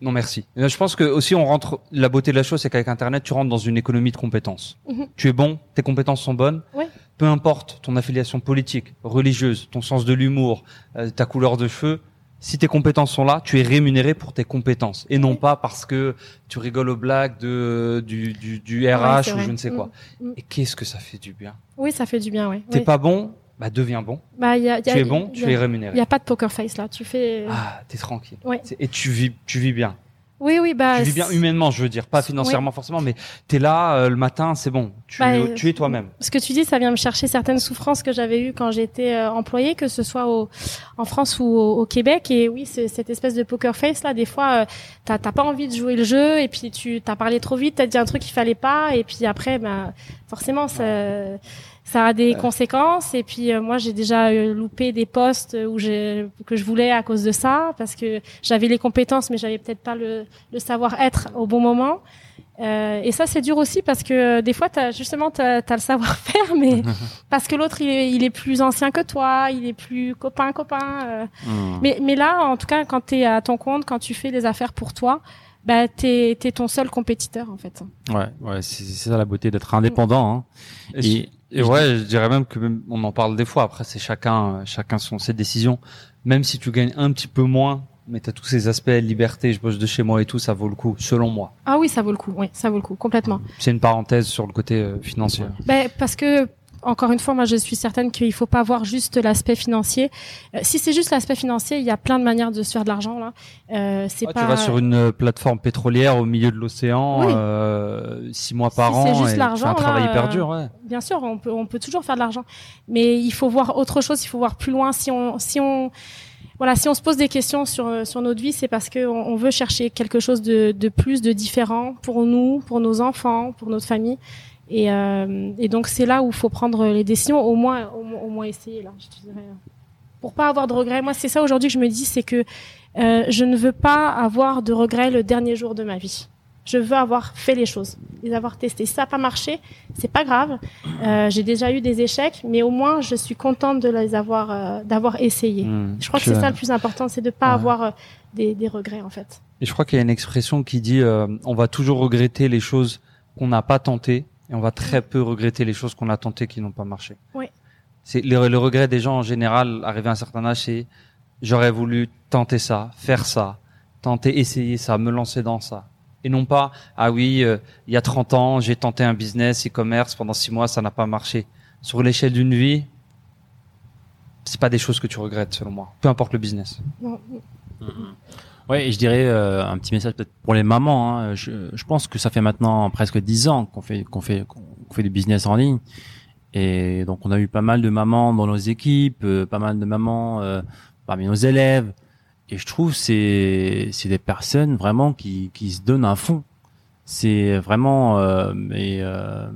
Non merci. Et Je pense que aussi on rentre la beauté de la chose c'est qu'avec internet tu rentres dans une économie de compétences. Mhm. Tu es bon, tes compétences sont bonnes. Ouais. Peu importe ton affiliation politique, religieuse, ton sens de l'humour, euh, ta couleur de cheveux, si tes compétences sont là, tu es rémunéré pour tes compétences et non pas parce que tu rigoles aux blagues de du du, RH ou je ne sais quoi. Mm, mm. Et qu'est-ce que ça fait du bien? oui, ça fait du bien, ouais. T'es Oui. pas bon, bah deviens bon. Bah, y a, y a- tu es bon, y tu es Il rémunéré. y a pas de poker face là. Tu fais. Ah, t'es tranquille. Ouais. Et tu vis tu vis bien. Oui, oui, bah. tu vis bien humainement, je veux dire, pas financièrement forcément, mais t'es là euh, le matin, c'est bon, tu, Bah, tu es toi-même. Ce que tu dis, ça vient me chercher certaines souffrances que j'avais eues quand j'étais euh, employée, que ce soit au, en France ou au, au Québec. Et oui, c'est cette espèce de poker face là. Des fois, euh, t'as t'as pas envie de jouer le jeu, et puis tu t'as parlé trop vite, t'as dit un truc qu'il fallait pas, et puis après, bah, forcément, ça, ça a des conséquences. Et puis euh, moi, j'ai déjà euh, loupé des postes où j'ai que je voulais à cause de ça, parce que j'avais les compétences, mais j'avais peut-être pas le, le savoir-être au bon moment. Euh, et ça, c'est dur aussi parce que euh, des fois, as, justement, tu as, le savoir-faire, [laughs] mais [laughs] parce que l'autre, il est, il est plus ancien que toi, il est plus copain-copain. euh. Hmm. Mais, mais là, en tout cas, quand tu es à ton compte, quand tu fais des affaires pour toi, bah, tu es, ton seul compétiteur, en fait. Ouais, ouais, c'est c'est ça la beauté d'être indépendant. Hein. Et, et ouais, je dirais même que même, on en parle des fois. Après, c'est chacun, chacun son ses décisions. Même si tu gagnes un petit peu moins, mais t'as tous ces aspects liberté, je bosse de chez moi et tout, ça vaut le coup, selon moi. Ah oui, ça vaut le coup. Oui, ça vaut le coup, complètement. C'est une parenthèse sur le côté euh, financier. Ben, parce que encore une fois, moi, je suis certaine qu'il faut pas voir juste l'aspect financier. Euh, si c'est juste l'aspect financier, il y a plein de manières de se faire de l'argent là. Euh, c'est Ah, pas. Tu vas sur une euh, plateforme pétrolière au milieu de l'océan, Oui. euh, six mois par Si an, c'est juste l'argent, un travail là, hyper dur. Ouais. Bien sûr, on peut, on peut toujours faire de l'argent, mais il faut voir autre chose. Il faut voir plus loin. Si on, si on, voilà, si on se pose des questions sur euh, sur notre vie, c'est parce que on, on veut chercher quelque chose de, de plus, de différent pour nous, pour nos enfants, pour notre famille. Et, euh, et donc c'est là où il faut prendre les décisions, au moins, au, moins- au moins essayer là. Je te dirais, pour pas avoir de regrets. Moi, c'est ça aujourd'hui que je me dis, c'est que euh, je ne veux pas avoir de regrets le dernier jour de ma vie. Je veux avoir fait les choses, les avoir testées. Si ça n'a pas marché, c'est pas grave. Euh, j'ai déjà eu des échecs, mais au moins je suis contente de les avoir, euh, d'avoir essayé. Mmh. Je crois que c'est ça le plus important, c'est de pas Ouais. avoir euh, des, des regrets en fait. Et je crois qu'il y a une expression qui dit euh, on va toujours regretter les choses qu'on n'a pas tentées et on va très peu regretter les choses qu'on a tentées qui n'ont pas marché. Oui. C'est le, le regret des gens en général, arrivé à un certain âge, c'est j'aurais voulu tenter ça, faire ça, tenter, essayer ça, me lancer dans ça. Et non pas ah oui, euh, il y a 30 ans, j'ai tenté un business e-commerce pendant six mois, ça n'a pas marché. Sur l'échelle d'une vie, c'est pas des choses que tu regrettes selon moi. Peu importe le business. Non, Ouais, et je dirais euh, un petit message peut-être pour les mamans. Hein. Je, je pense que ça fait maintenant presque dix ans qu'on fait qu'on fait qu'on fait du business en ligne, et donc on a eu pas mal de mamans dans nos équipes, euh, pas mal de mamans euh, parmi nos élèves, et je trouve c'est c'est des personnes vraiment qui qui se donnent un fond. C'est vraiment euh, euh,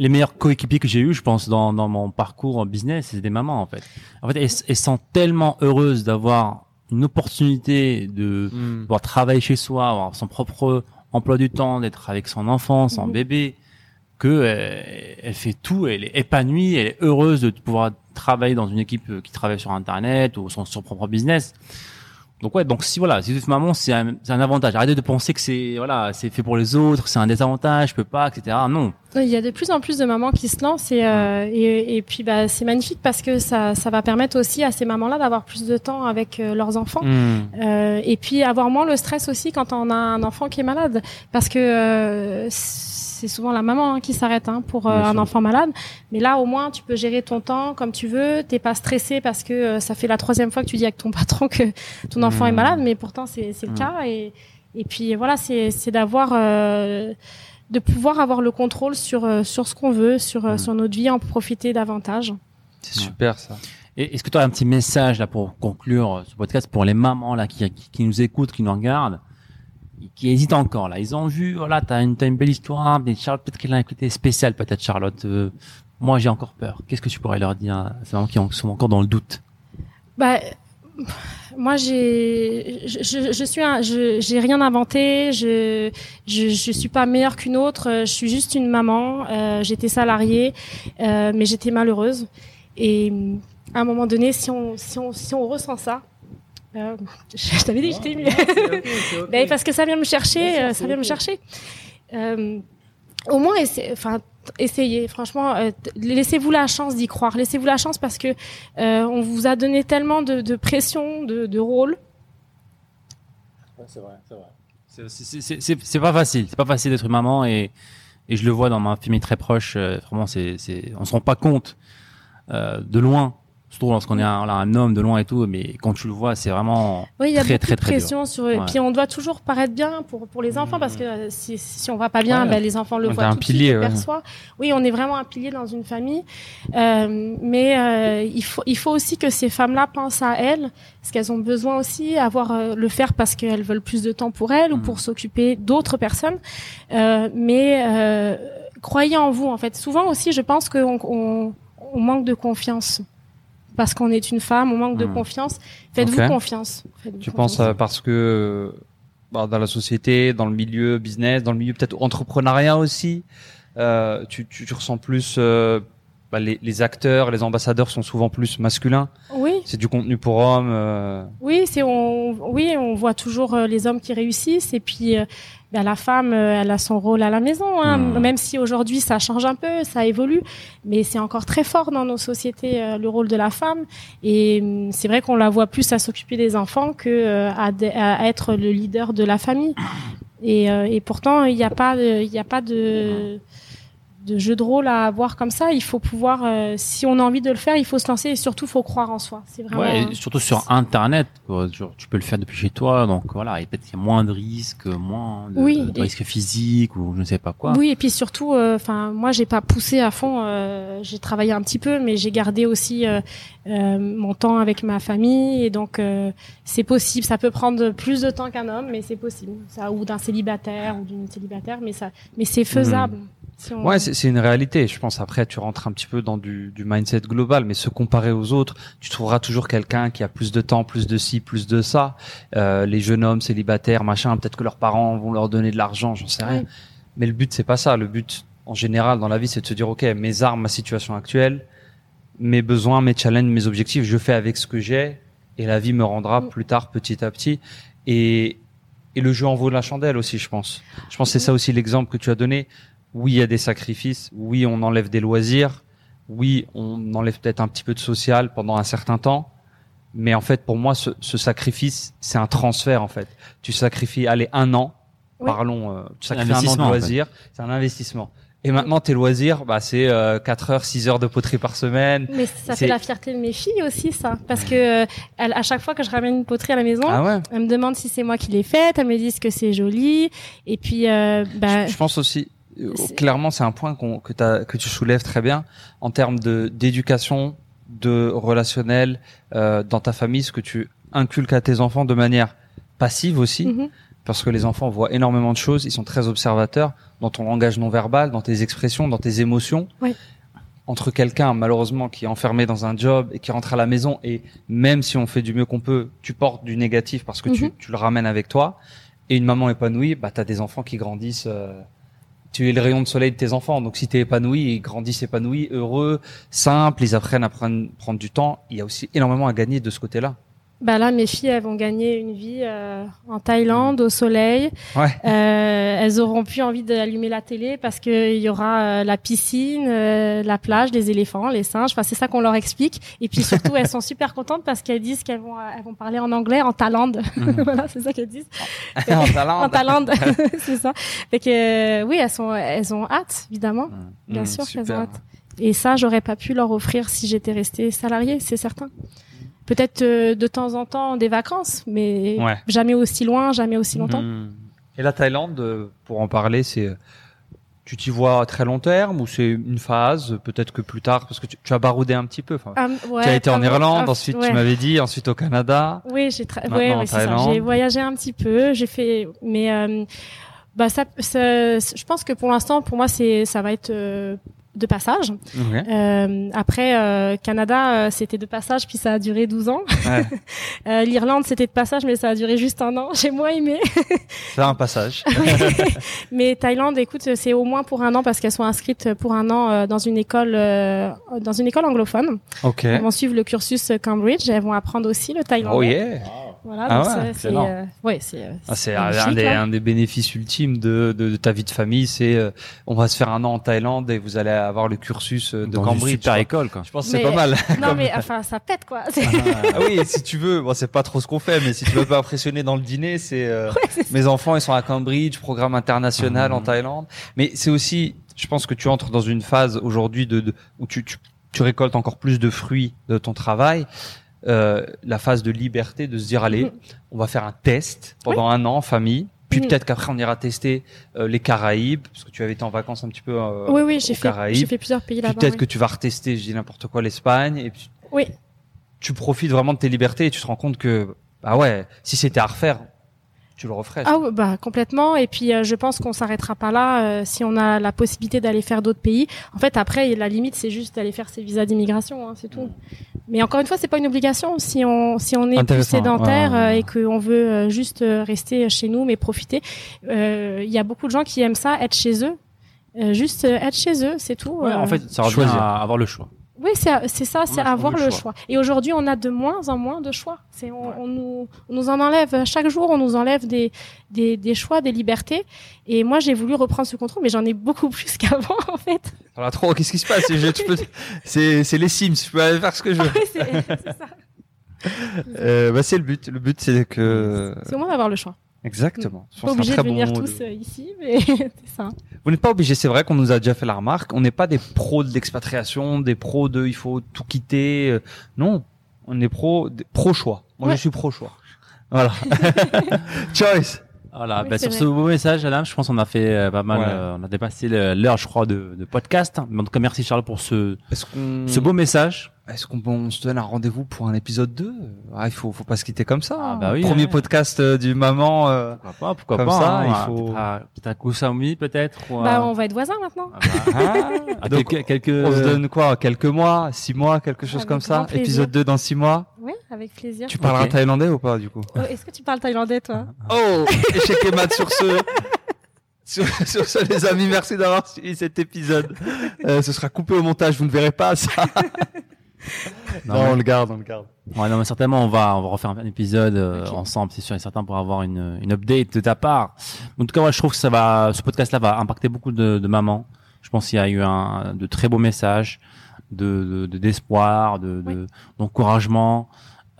les meilleurs coéquipiers que j'ai eu, je pense, dans, dans mon parcours en business, c'est des mamans, en fait. En fait, elles, elles sont tellement heureuses d'avoir une opportunité de pouvoir travailler chez soi, avoir son propre emploi du temps, d'être avec son enfant, son Mhm. bébé, que euh, elle fait tout, elle est épanouie, elle est heureuse de pouvoir travailler dans une équipe qui travaille sur Internet ou son, son propre business. Donc ouais, donc si voilà, si vous êtes maman, c'est un, c'est un avantage. Arrêtez de penser que c'est voilà, c'est fait pour les autres, c'est un désavantage, je peux pas, etc. Non, Il y a de plus en plus de mamans qui se lancent et, euh, et, et puis bah, c'est magnifique parce que ça, ça va permettre aussi à ces mamans-là d'avoir plus de temps avec euh, leurs enfants. Mmh. Euh, et puis avoir moins le stress aussi quand on a un enfant qui est malade parce que euh, c'est souvent la maman hein, qui s'arrête hein, pour euh, un enfant malade mais là au moins tu peux gérer ton temps comme tu veux t'es pas stressé parce que euh, ça fait la troisième fois que tu dis avec ton [laughs] patron que ton enfant est Mhm. malade mais pourtant c'est c'est le Mhm. cas et et puis voilà c'est c'est d'avoir euh, de pouvoir avoir le contrôle sur sur ce qu'on veut sur Mhm. sur notre vie en profiter davantage C'est super ça. Et est-ce que tu as un petit message là pour conclure ce podcast pour les mamans là qui, qui, qui nous écoutent, qui nous regardent, qui hésitent encore là Ils ont vu, voilà, t'as une, une belle histoire, mais Charlotte peut-être qu'elle a un côté spécial, peut-être Charlotte. euh, moi j'ai encore peur. Qu'est-ce que tu pourrais leur dire à ces mamans qui sont encore dans le doute? Bah, moi, j'ai, je, je, je suis, un, j'ai rien inventé. Je, je, je suis pas meilleure qu'une autre. Je suis juste une maman. Euh, j'étais salariée, euh, mais j'étais malheureuse. Et à un moment donné, si on, si on, si on ressent ça, euh, je t'avais dit, que j'étais émue. Ben, parce que ça vient me chercher, euh, ça vient me chercher. Euh, au moins, essa- enfin, essayez. Franchement, euh, laissez-vous la chance d'y croire. Laissez-vous la chance parce que euh, on vous a donné tellement de, de pression, de, de rôle. c'est vrai, c'est vrai. C'est- pas facile, c'est pas facile d'être maman et, et je le vois dans ma famille très proche. euh, vraiment, c'est, c'est, on se rend pas compte euh, de loin Surtout lorsqu'on est un, voilà, un homme de loin et tout, mais quand tu le vois, c'est vraiment Oui, il y a très, beaucoup très, de très dur. pression sur Ouais. puis on doit toujours paraître bien pour pour les enfants parce que euh, si si on va pas bien, Ouais. ben, les enfants le On voient un tout de suite, pilier, ouais. perçoivent. Oui, on est vraiment un pilier dans une famille. Euh, mais euh, il faut il faut aussi que ces femmes-là pensent à elles, parce qu'elles ont besoin aussi avoir euh, le faire parce qu'elles veulent plus de temps pour elles ou pour s'occuper d'autres personnes. Mais croyez en vous en fait. Souvent aussi, je pense qu'on on, on manque de confiance. Parce qu'on est une femme, on manque de Mhm. confiance. Faites-vous confiance. Tu confiance. penses parce que bah, dans la société, dans le milieu business, dans le milieu peut-être entrepreneuriat aussi, euh, tu, tu, tu ressens plus euh, bah, les, les acteurs, les ambassadeurs sont souvent plus masculins. Oui, C'est du contenu pour hommes. euh, oui, c'est on, oui, on voit toujours euh, les hommes qui réussissent et puis euh, ben, la femme, euh, elle a son rôle à la maison. Hein, Mhm. Même si aujourd'hui ça change un peu, ça évolue, mais c'est encore très fort dans nos sociétés euh, le rôle de la femme. Et hum, c'est vrai qu'on la voit plus à s'occuper des enfants que à, de- à être le leader de la famille. Et, euh, et pourtant, il n'y a pas, il n'y a pas de de jeu de rôle à avoir comme ça. Il faut pouvoir, euh, si on a envie de le faire, il faut se lancer et surtout, faut croire en soi. C'est vraiment. Ouais, et surtout sur Internet, quoi. Genre, tu peux le faire depuis chez toi, donc voilà, et peut-être qu'il y a moins de risques, moins de, Oui, de et- risques physiques ou je ne sais pas quoi. Oui, et puis surtout, euh, enfin, moi, j'ai pas poussé à fond. euh, j'ai travaillé un petit peu, mais j'ai gardé aussi euh, euh, mon temps avec ma famille, et donc euh, c'est possible. Ça peut prendre plus de temps qu'un homme, mais c'est possible. Ça, ou d'un célibataire ou d'une célibataire, mais ça, mais c'est faisable. Si on- Ouais, c'est une réalité. Je pense après, tu rentres un petit peu dans du, du mindset global, mais se comparer aux autres, tu trouveras toujours quelqu'un qui a plus de temps, plus de ci, plus de ça. Euh, les jeunes hommes célibataires, machin, peut-être que leurs parents vont leur donner de l'argent, j'en sais rien. Mais le but, c'est pas ça. Le but, en général, dans la vie, c'est de se dire, ok, mes armes, ma situation actuelle, mes besoins, mes challenges, mes objectifs, je fais avec ce que j'ai, et la vie me rendra Mm. plus tard, petit à petit. Et et le jeu en vaut la chandelle aussi, je pense. Je pense que c'est ça aussi l'exemple que tu as donné. Oui, il y a des sacrifices. Oui, on enlève des loisirs. Oui, on enlève peut-être un petit peu de social pendant un certain temps. Mais en fait, pour moi, ce, ce sacrifice, c'est un transfert, en fait. Tu sacrifies, allez, un an. Oui. Parlons, euh, tu Un sacrifies un an de investissement, en fait. loisirs. C'est un investissement. Et maintenant, tes loisirs, bah, c'est euh, 4 heures, 6 heures de poterie par semaine. Mais ça C'est- fait la fierté de mes filles aussi, ça, parce que euh, elles- à chaque fois que je ramène une poterie à la maison, Ah ouais. elles me demandent si c'est moi qui l'ai faite, elles me disent que c'est joli, et puis euh, bah, je, je pense aussi, clairement, c'est un point que, que tu soulèves très bien en termes d'éducation, de relationnel euh, dans ta famille, ce que tu inculques à tes enfants de manière passive aussi, mhm. parce que les enfants voient énormément de choses, ils sont très observateurs dans ton langage non verbal, dans tes expressions, dans tes émotions. Ouais. Entre quelqu'un malheureusement qui est enfermé dans un job et qui rentre à la maison et même si on fait du mieux qu'on peut, tu portes du négatif parce que tu, Mhm. tu le ramènes avec toi. Et une maman épanouie, bah t'as des enfants qui grandissent. euh, tu es le rayon de soleil de tes enfants. Donc si t'es épanoui, ils grandissent épanouis, heureux, simples, ils apprennent à prendre du temps. Il y a aussi énormément à gagner de ce côté-là. Bah là, mes filles, elles vont gagner une vie euh, en Thaïlande, au soleil. Ouais. Euh, elles auront plus envie d'allumer la télé parce qu'il y aura euh, la piscine, euh, la plage, les éléphants, les singes. Enfin, c'est ça qu'on leur explique. Et puis surtout, elles sont super contentes parce qu'elles disent qu'elles vont, elles vont parler en anglais en Thaïlande. Mhm. [laughs] voilà, c'est ça qu'elles disent. en [laughs] talent. En Thaïlande, [laughs] c'est ça. Fait que euh, oui, elles sont, elles ont hâte, évidemment. Bien Mmh, sûr qu'elles super. ont hâte. Et ça, j'aurais pas pu leur offrir si j'étais restée salariée, c'est certain. Peut-être euh, de temps en temps des vacances, mais Ouais. jamais aussi loin, jamais aussi longtemps. Mhm. Et la Thaïlande, euh, pour en parler, c'est euh, tu t'y vois à très long terme ou c'est une phase, peut-être que plus tard, parce que tu, tu as baroudé un petit peu. Enfin, Ah, ouais, tu as été en Irlande, ah, ensuite ouais. tu m'avais dit, ensuite au Canada. Oui, j'ai tra- ouais, voyagé un petit peu, j'ai fait, mais euh, bah ça, ça- je pense que pour l'instant, pour moi, c'est ça va être euh, de passage. Euh, après, euh, Canada, euh, c'était de passage, puis ça a duré 12 ans. Ouais. [laughs] L'Irlande, c'était de passage, mais ça a duré juste un an. [laughs] J'ai moins aimé. [laughs] C'est un passage. mais Thaïlande, écoute, c'est au moins pour un an parce qu'elles sont inscrites pour un an dans une école, dans une école anglophone. ok. Elles vont suivre le cursus Cambridge. Elles vont apprendre aussi le thaïlandais. Oh yeah. Voilà, Ah donc ouais, c'est, euh, ouais, c'est, euh, Ah, un des, là. un des bénéfices ultimes de, de, de ta vie de famille, c'est euh, on va se faire un an en Thaïlande et vous allez avoir le cursus euh, de Dans Cambridge. super école, quoi. Je pense que c'est pas mal. [laughs] Non, mais enfin, ça pète, quoi. C'est- Ah oui, si tu veux, bon, c'est pas trop ce qu'on fait, mais si tu veux pas impressionner dans le dîner, c'est euh, [laughs] mes enfants, ils sont à Cambridge, programme international Mhm. en Thaïlande. Mais c'est aussi, je pense que tu entres dans une phase aujourd'hui de, de où tu, tu tu récoltes encore plus de fruits de ton travail. Euh, la phase de liberté de se dire allez, Mhm. on va faire un test pendant un an en famille. Puis Mhm. peut-être qu'après on ira tester euh, les Caraïbes parce que tu avais été en vacances un petit peu. euh, oui, oui, j'ai fait, Caraïbes. j'ai fait plusieurs pays là-bas. peut-être oui. que tu vas retester, je dis n'importe quoi, l'Espagne. Et puis Oui. tu profites vraiment de tes libertés et tu te rends compte que ah ouais, si c'était à refaire, tu le referais. Ah ouais, bah complètement. Et puis euh, je pense qu'on s'arrêtera pas là euh, si on a la possibilité d'aller faire d'autres pays. En fait, après, la limite, c'est juste d'aller faire ses visas d'immigration, hein, c'est tout. Mais encore une fois, c'est pas une obligation. Si on si on est plus sédentaire ouais, ouais, euh, ouais. et qu'on veut juste rester chez nous mais profiter, euh, il y a beaucoup de gens qui aiment ça, être chez eux. Euh, juste être chez eux, c'est tout. Ouais, Euh, en fait, ça revient à avoir le choix. Oui, c'est ça, c'est avoir le choix. choix. Et aujourd'hui, on a de moins en moins de choix. C'est on, on nous on nous en enlève chaque jour, on nous enlève des des, des choix, des libertés. Et moi, j'ai voulu reprendre ce contrôle, mais j'en ai beaucoup [laughs] plus qu'avant en fait. Voilà, trop, qu'est-ce qui se passe? [laughs] C'est c'est les Sims, je peux aller faire ce que je veux. C'est c'est ça. Euh, bah, c'est le but. Le but, c'est que. C'est au moins d'avoir le choix. Exactement. Je Pas c'est obligé un de bon venir tous de- euh, ici, mais [laughs] c'est ça. Vous n'êtes pas obligé. C'est vrai qu'on nous a déjà fait la remarque. On n'est pas des pros de l'expatriation, des pros de il faut tout quitter. Euh, Non, on est pro pro choix. Moi, Ouais. je suis pro choix. Voilà. [laughs] [laughs] Choice. Voilà, Oui, bah, sur vrai. ce beau message, Adam, je pense qu'on a fait euh, pas mal, Ouais. euh, on a dépassé l'heure, je crois, de, de podcast. Mais en tout cas, merci Charles pour ce, beau message. Est-ce qu'on on se donne un rendez-vous pour un épisode 2 ah, Il faut, faut pas se quitter comme ça. Ah, hein. bah oui, Premier ouais. podcast euh, du maman. euh, Pourquoi pas, pourquoi Comme pas. ça, hein, il un- faut- Peut-être à, peut-être Bah, on va être voisins maintenant. Ah bah, [laughs] Donc, quelques, quelques, On se donne quoi? Quelques mois Six mois Quelque chose comme ça? Épisode 2 dans six mois? Oui, avec plaisir. Tu parleras Ok. thaïlandais ou pas du coup Oh, Est-ce que tu parles thaïlandais, toi Oh Échec et mat sur ce. [laughs] Sur, sur ce, les amis, merci d'avoir suivi cet épisode. Euh, ce sera coupé au montage, vous ne verrez pas ça. [laughs] Non, Non, mais- on le garde, on le garde. Ouais, non, mais certainement, on va, on va refaire un épisode euh, ensemble, c'est sûr et certain, pour avoir une, une update de ta part. En tout cas, ouais, je trouve que ça va, ce podcast-là va impacter beaucoup de, de mamans. Je pense qu'il y a eu un, de très beaux messages, de, de, de- d'espoir, de, de- d'encouragement.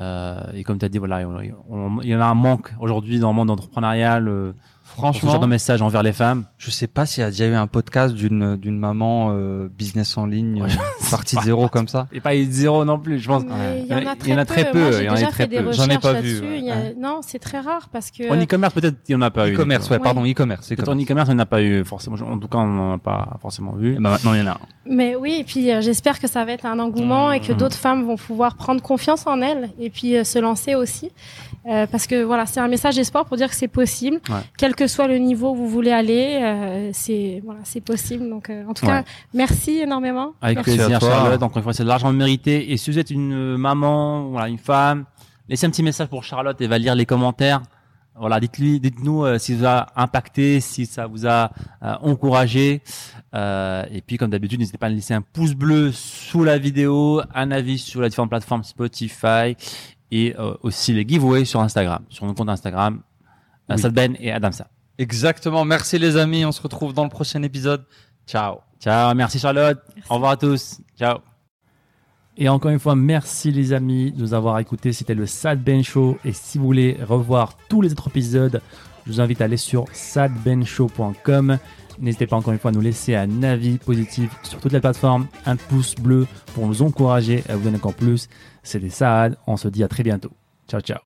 Euh, et comme tu as dit, voilà, il y en a un manque aujourd'hui dans le monde entrepreneurial. Franchement, de message envers les femmes. je sais pas s'il y a déjà eu un podcast d'une d'une maman euh, business en ligne, Ouais, euh, [laughs] partie de zéro comme ça. Et pas zéro non plus, je pense. Il y en a Il très y en a peu. très peu, Moi, il j'ai y en a très peu. J'en ai pas vu. Il y a-. Non, c'est très rare parce que. En e-commerce, peut-être, il n'y en a pas eu. E-commerce, ouais, Ouais. pardon, e-commerce. Peut-être en e-commerce. e-commerce, on n'a pas eu forcément. En tout cas, on n'en a pas forcément vu. Et ben maintenant, il y en a un. Mais oui, et puis euh, j'espère que ça va être un engouement et que Mmh. d'autres femmes vont pouvoir prendre confiance en elles et puis euh, se lancer aussi. Euh, parce que voilà, c'est un message d'espoir pour dire que c'est possible, Ouais. Que soit le niveau où vous voulez aller, euh, c'est voilà, c'est possible. Donc euh, en tout cas, merci énormément. Avec Merci. Plaisir, à toi. Charlotte. Encore une fois, c'est largement mérité. Et si vous êtes une maman, voilà, une femme, laissez un petit message pour Charlotte. Elle va lire les commentaires. Voilà, dites-lui, dites-nous euh, si ça vous a impacté, si ça vous a euh, encouragé. Euh, et puis, comme d'habitude, n'hésitez pas à laisser un pouce bleu sous la vidéo, un avis sur les différentes plateformes Spotify et euh, aussi les giveaways sur Instagram, sur mon compte Instagram, euh, Oui. Sadben et Adamsa. Exactement. Merci les amis. On se retrouve dans le prochain épisode. Ciao. Ciao, merci Charlotte. Au revoir à tous. Ciao. Et encore une fois, merci les amis de nous avoir écoutés. C'était le Sad Ben Show. Et si vous voulez revoir tous les autres épisodes, je vous invite à aller sur sadbenshow.com. N'hésitez pas encore une fois à nous laisser un avis positif sur toutes les plateformes, un pouce bleu pour nous encourager à vous donner encore plus. C'était Saad. On se dit à très bientôt. Ciao, ciao.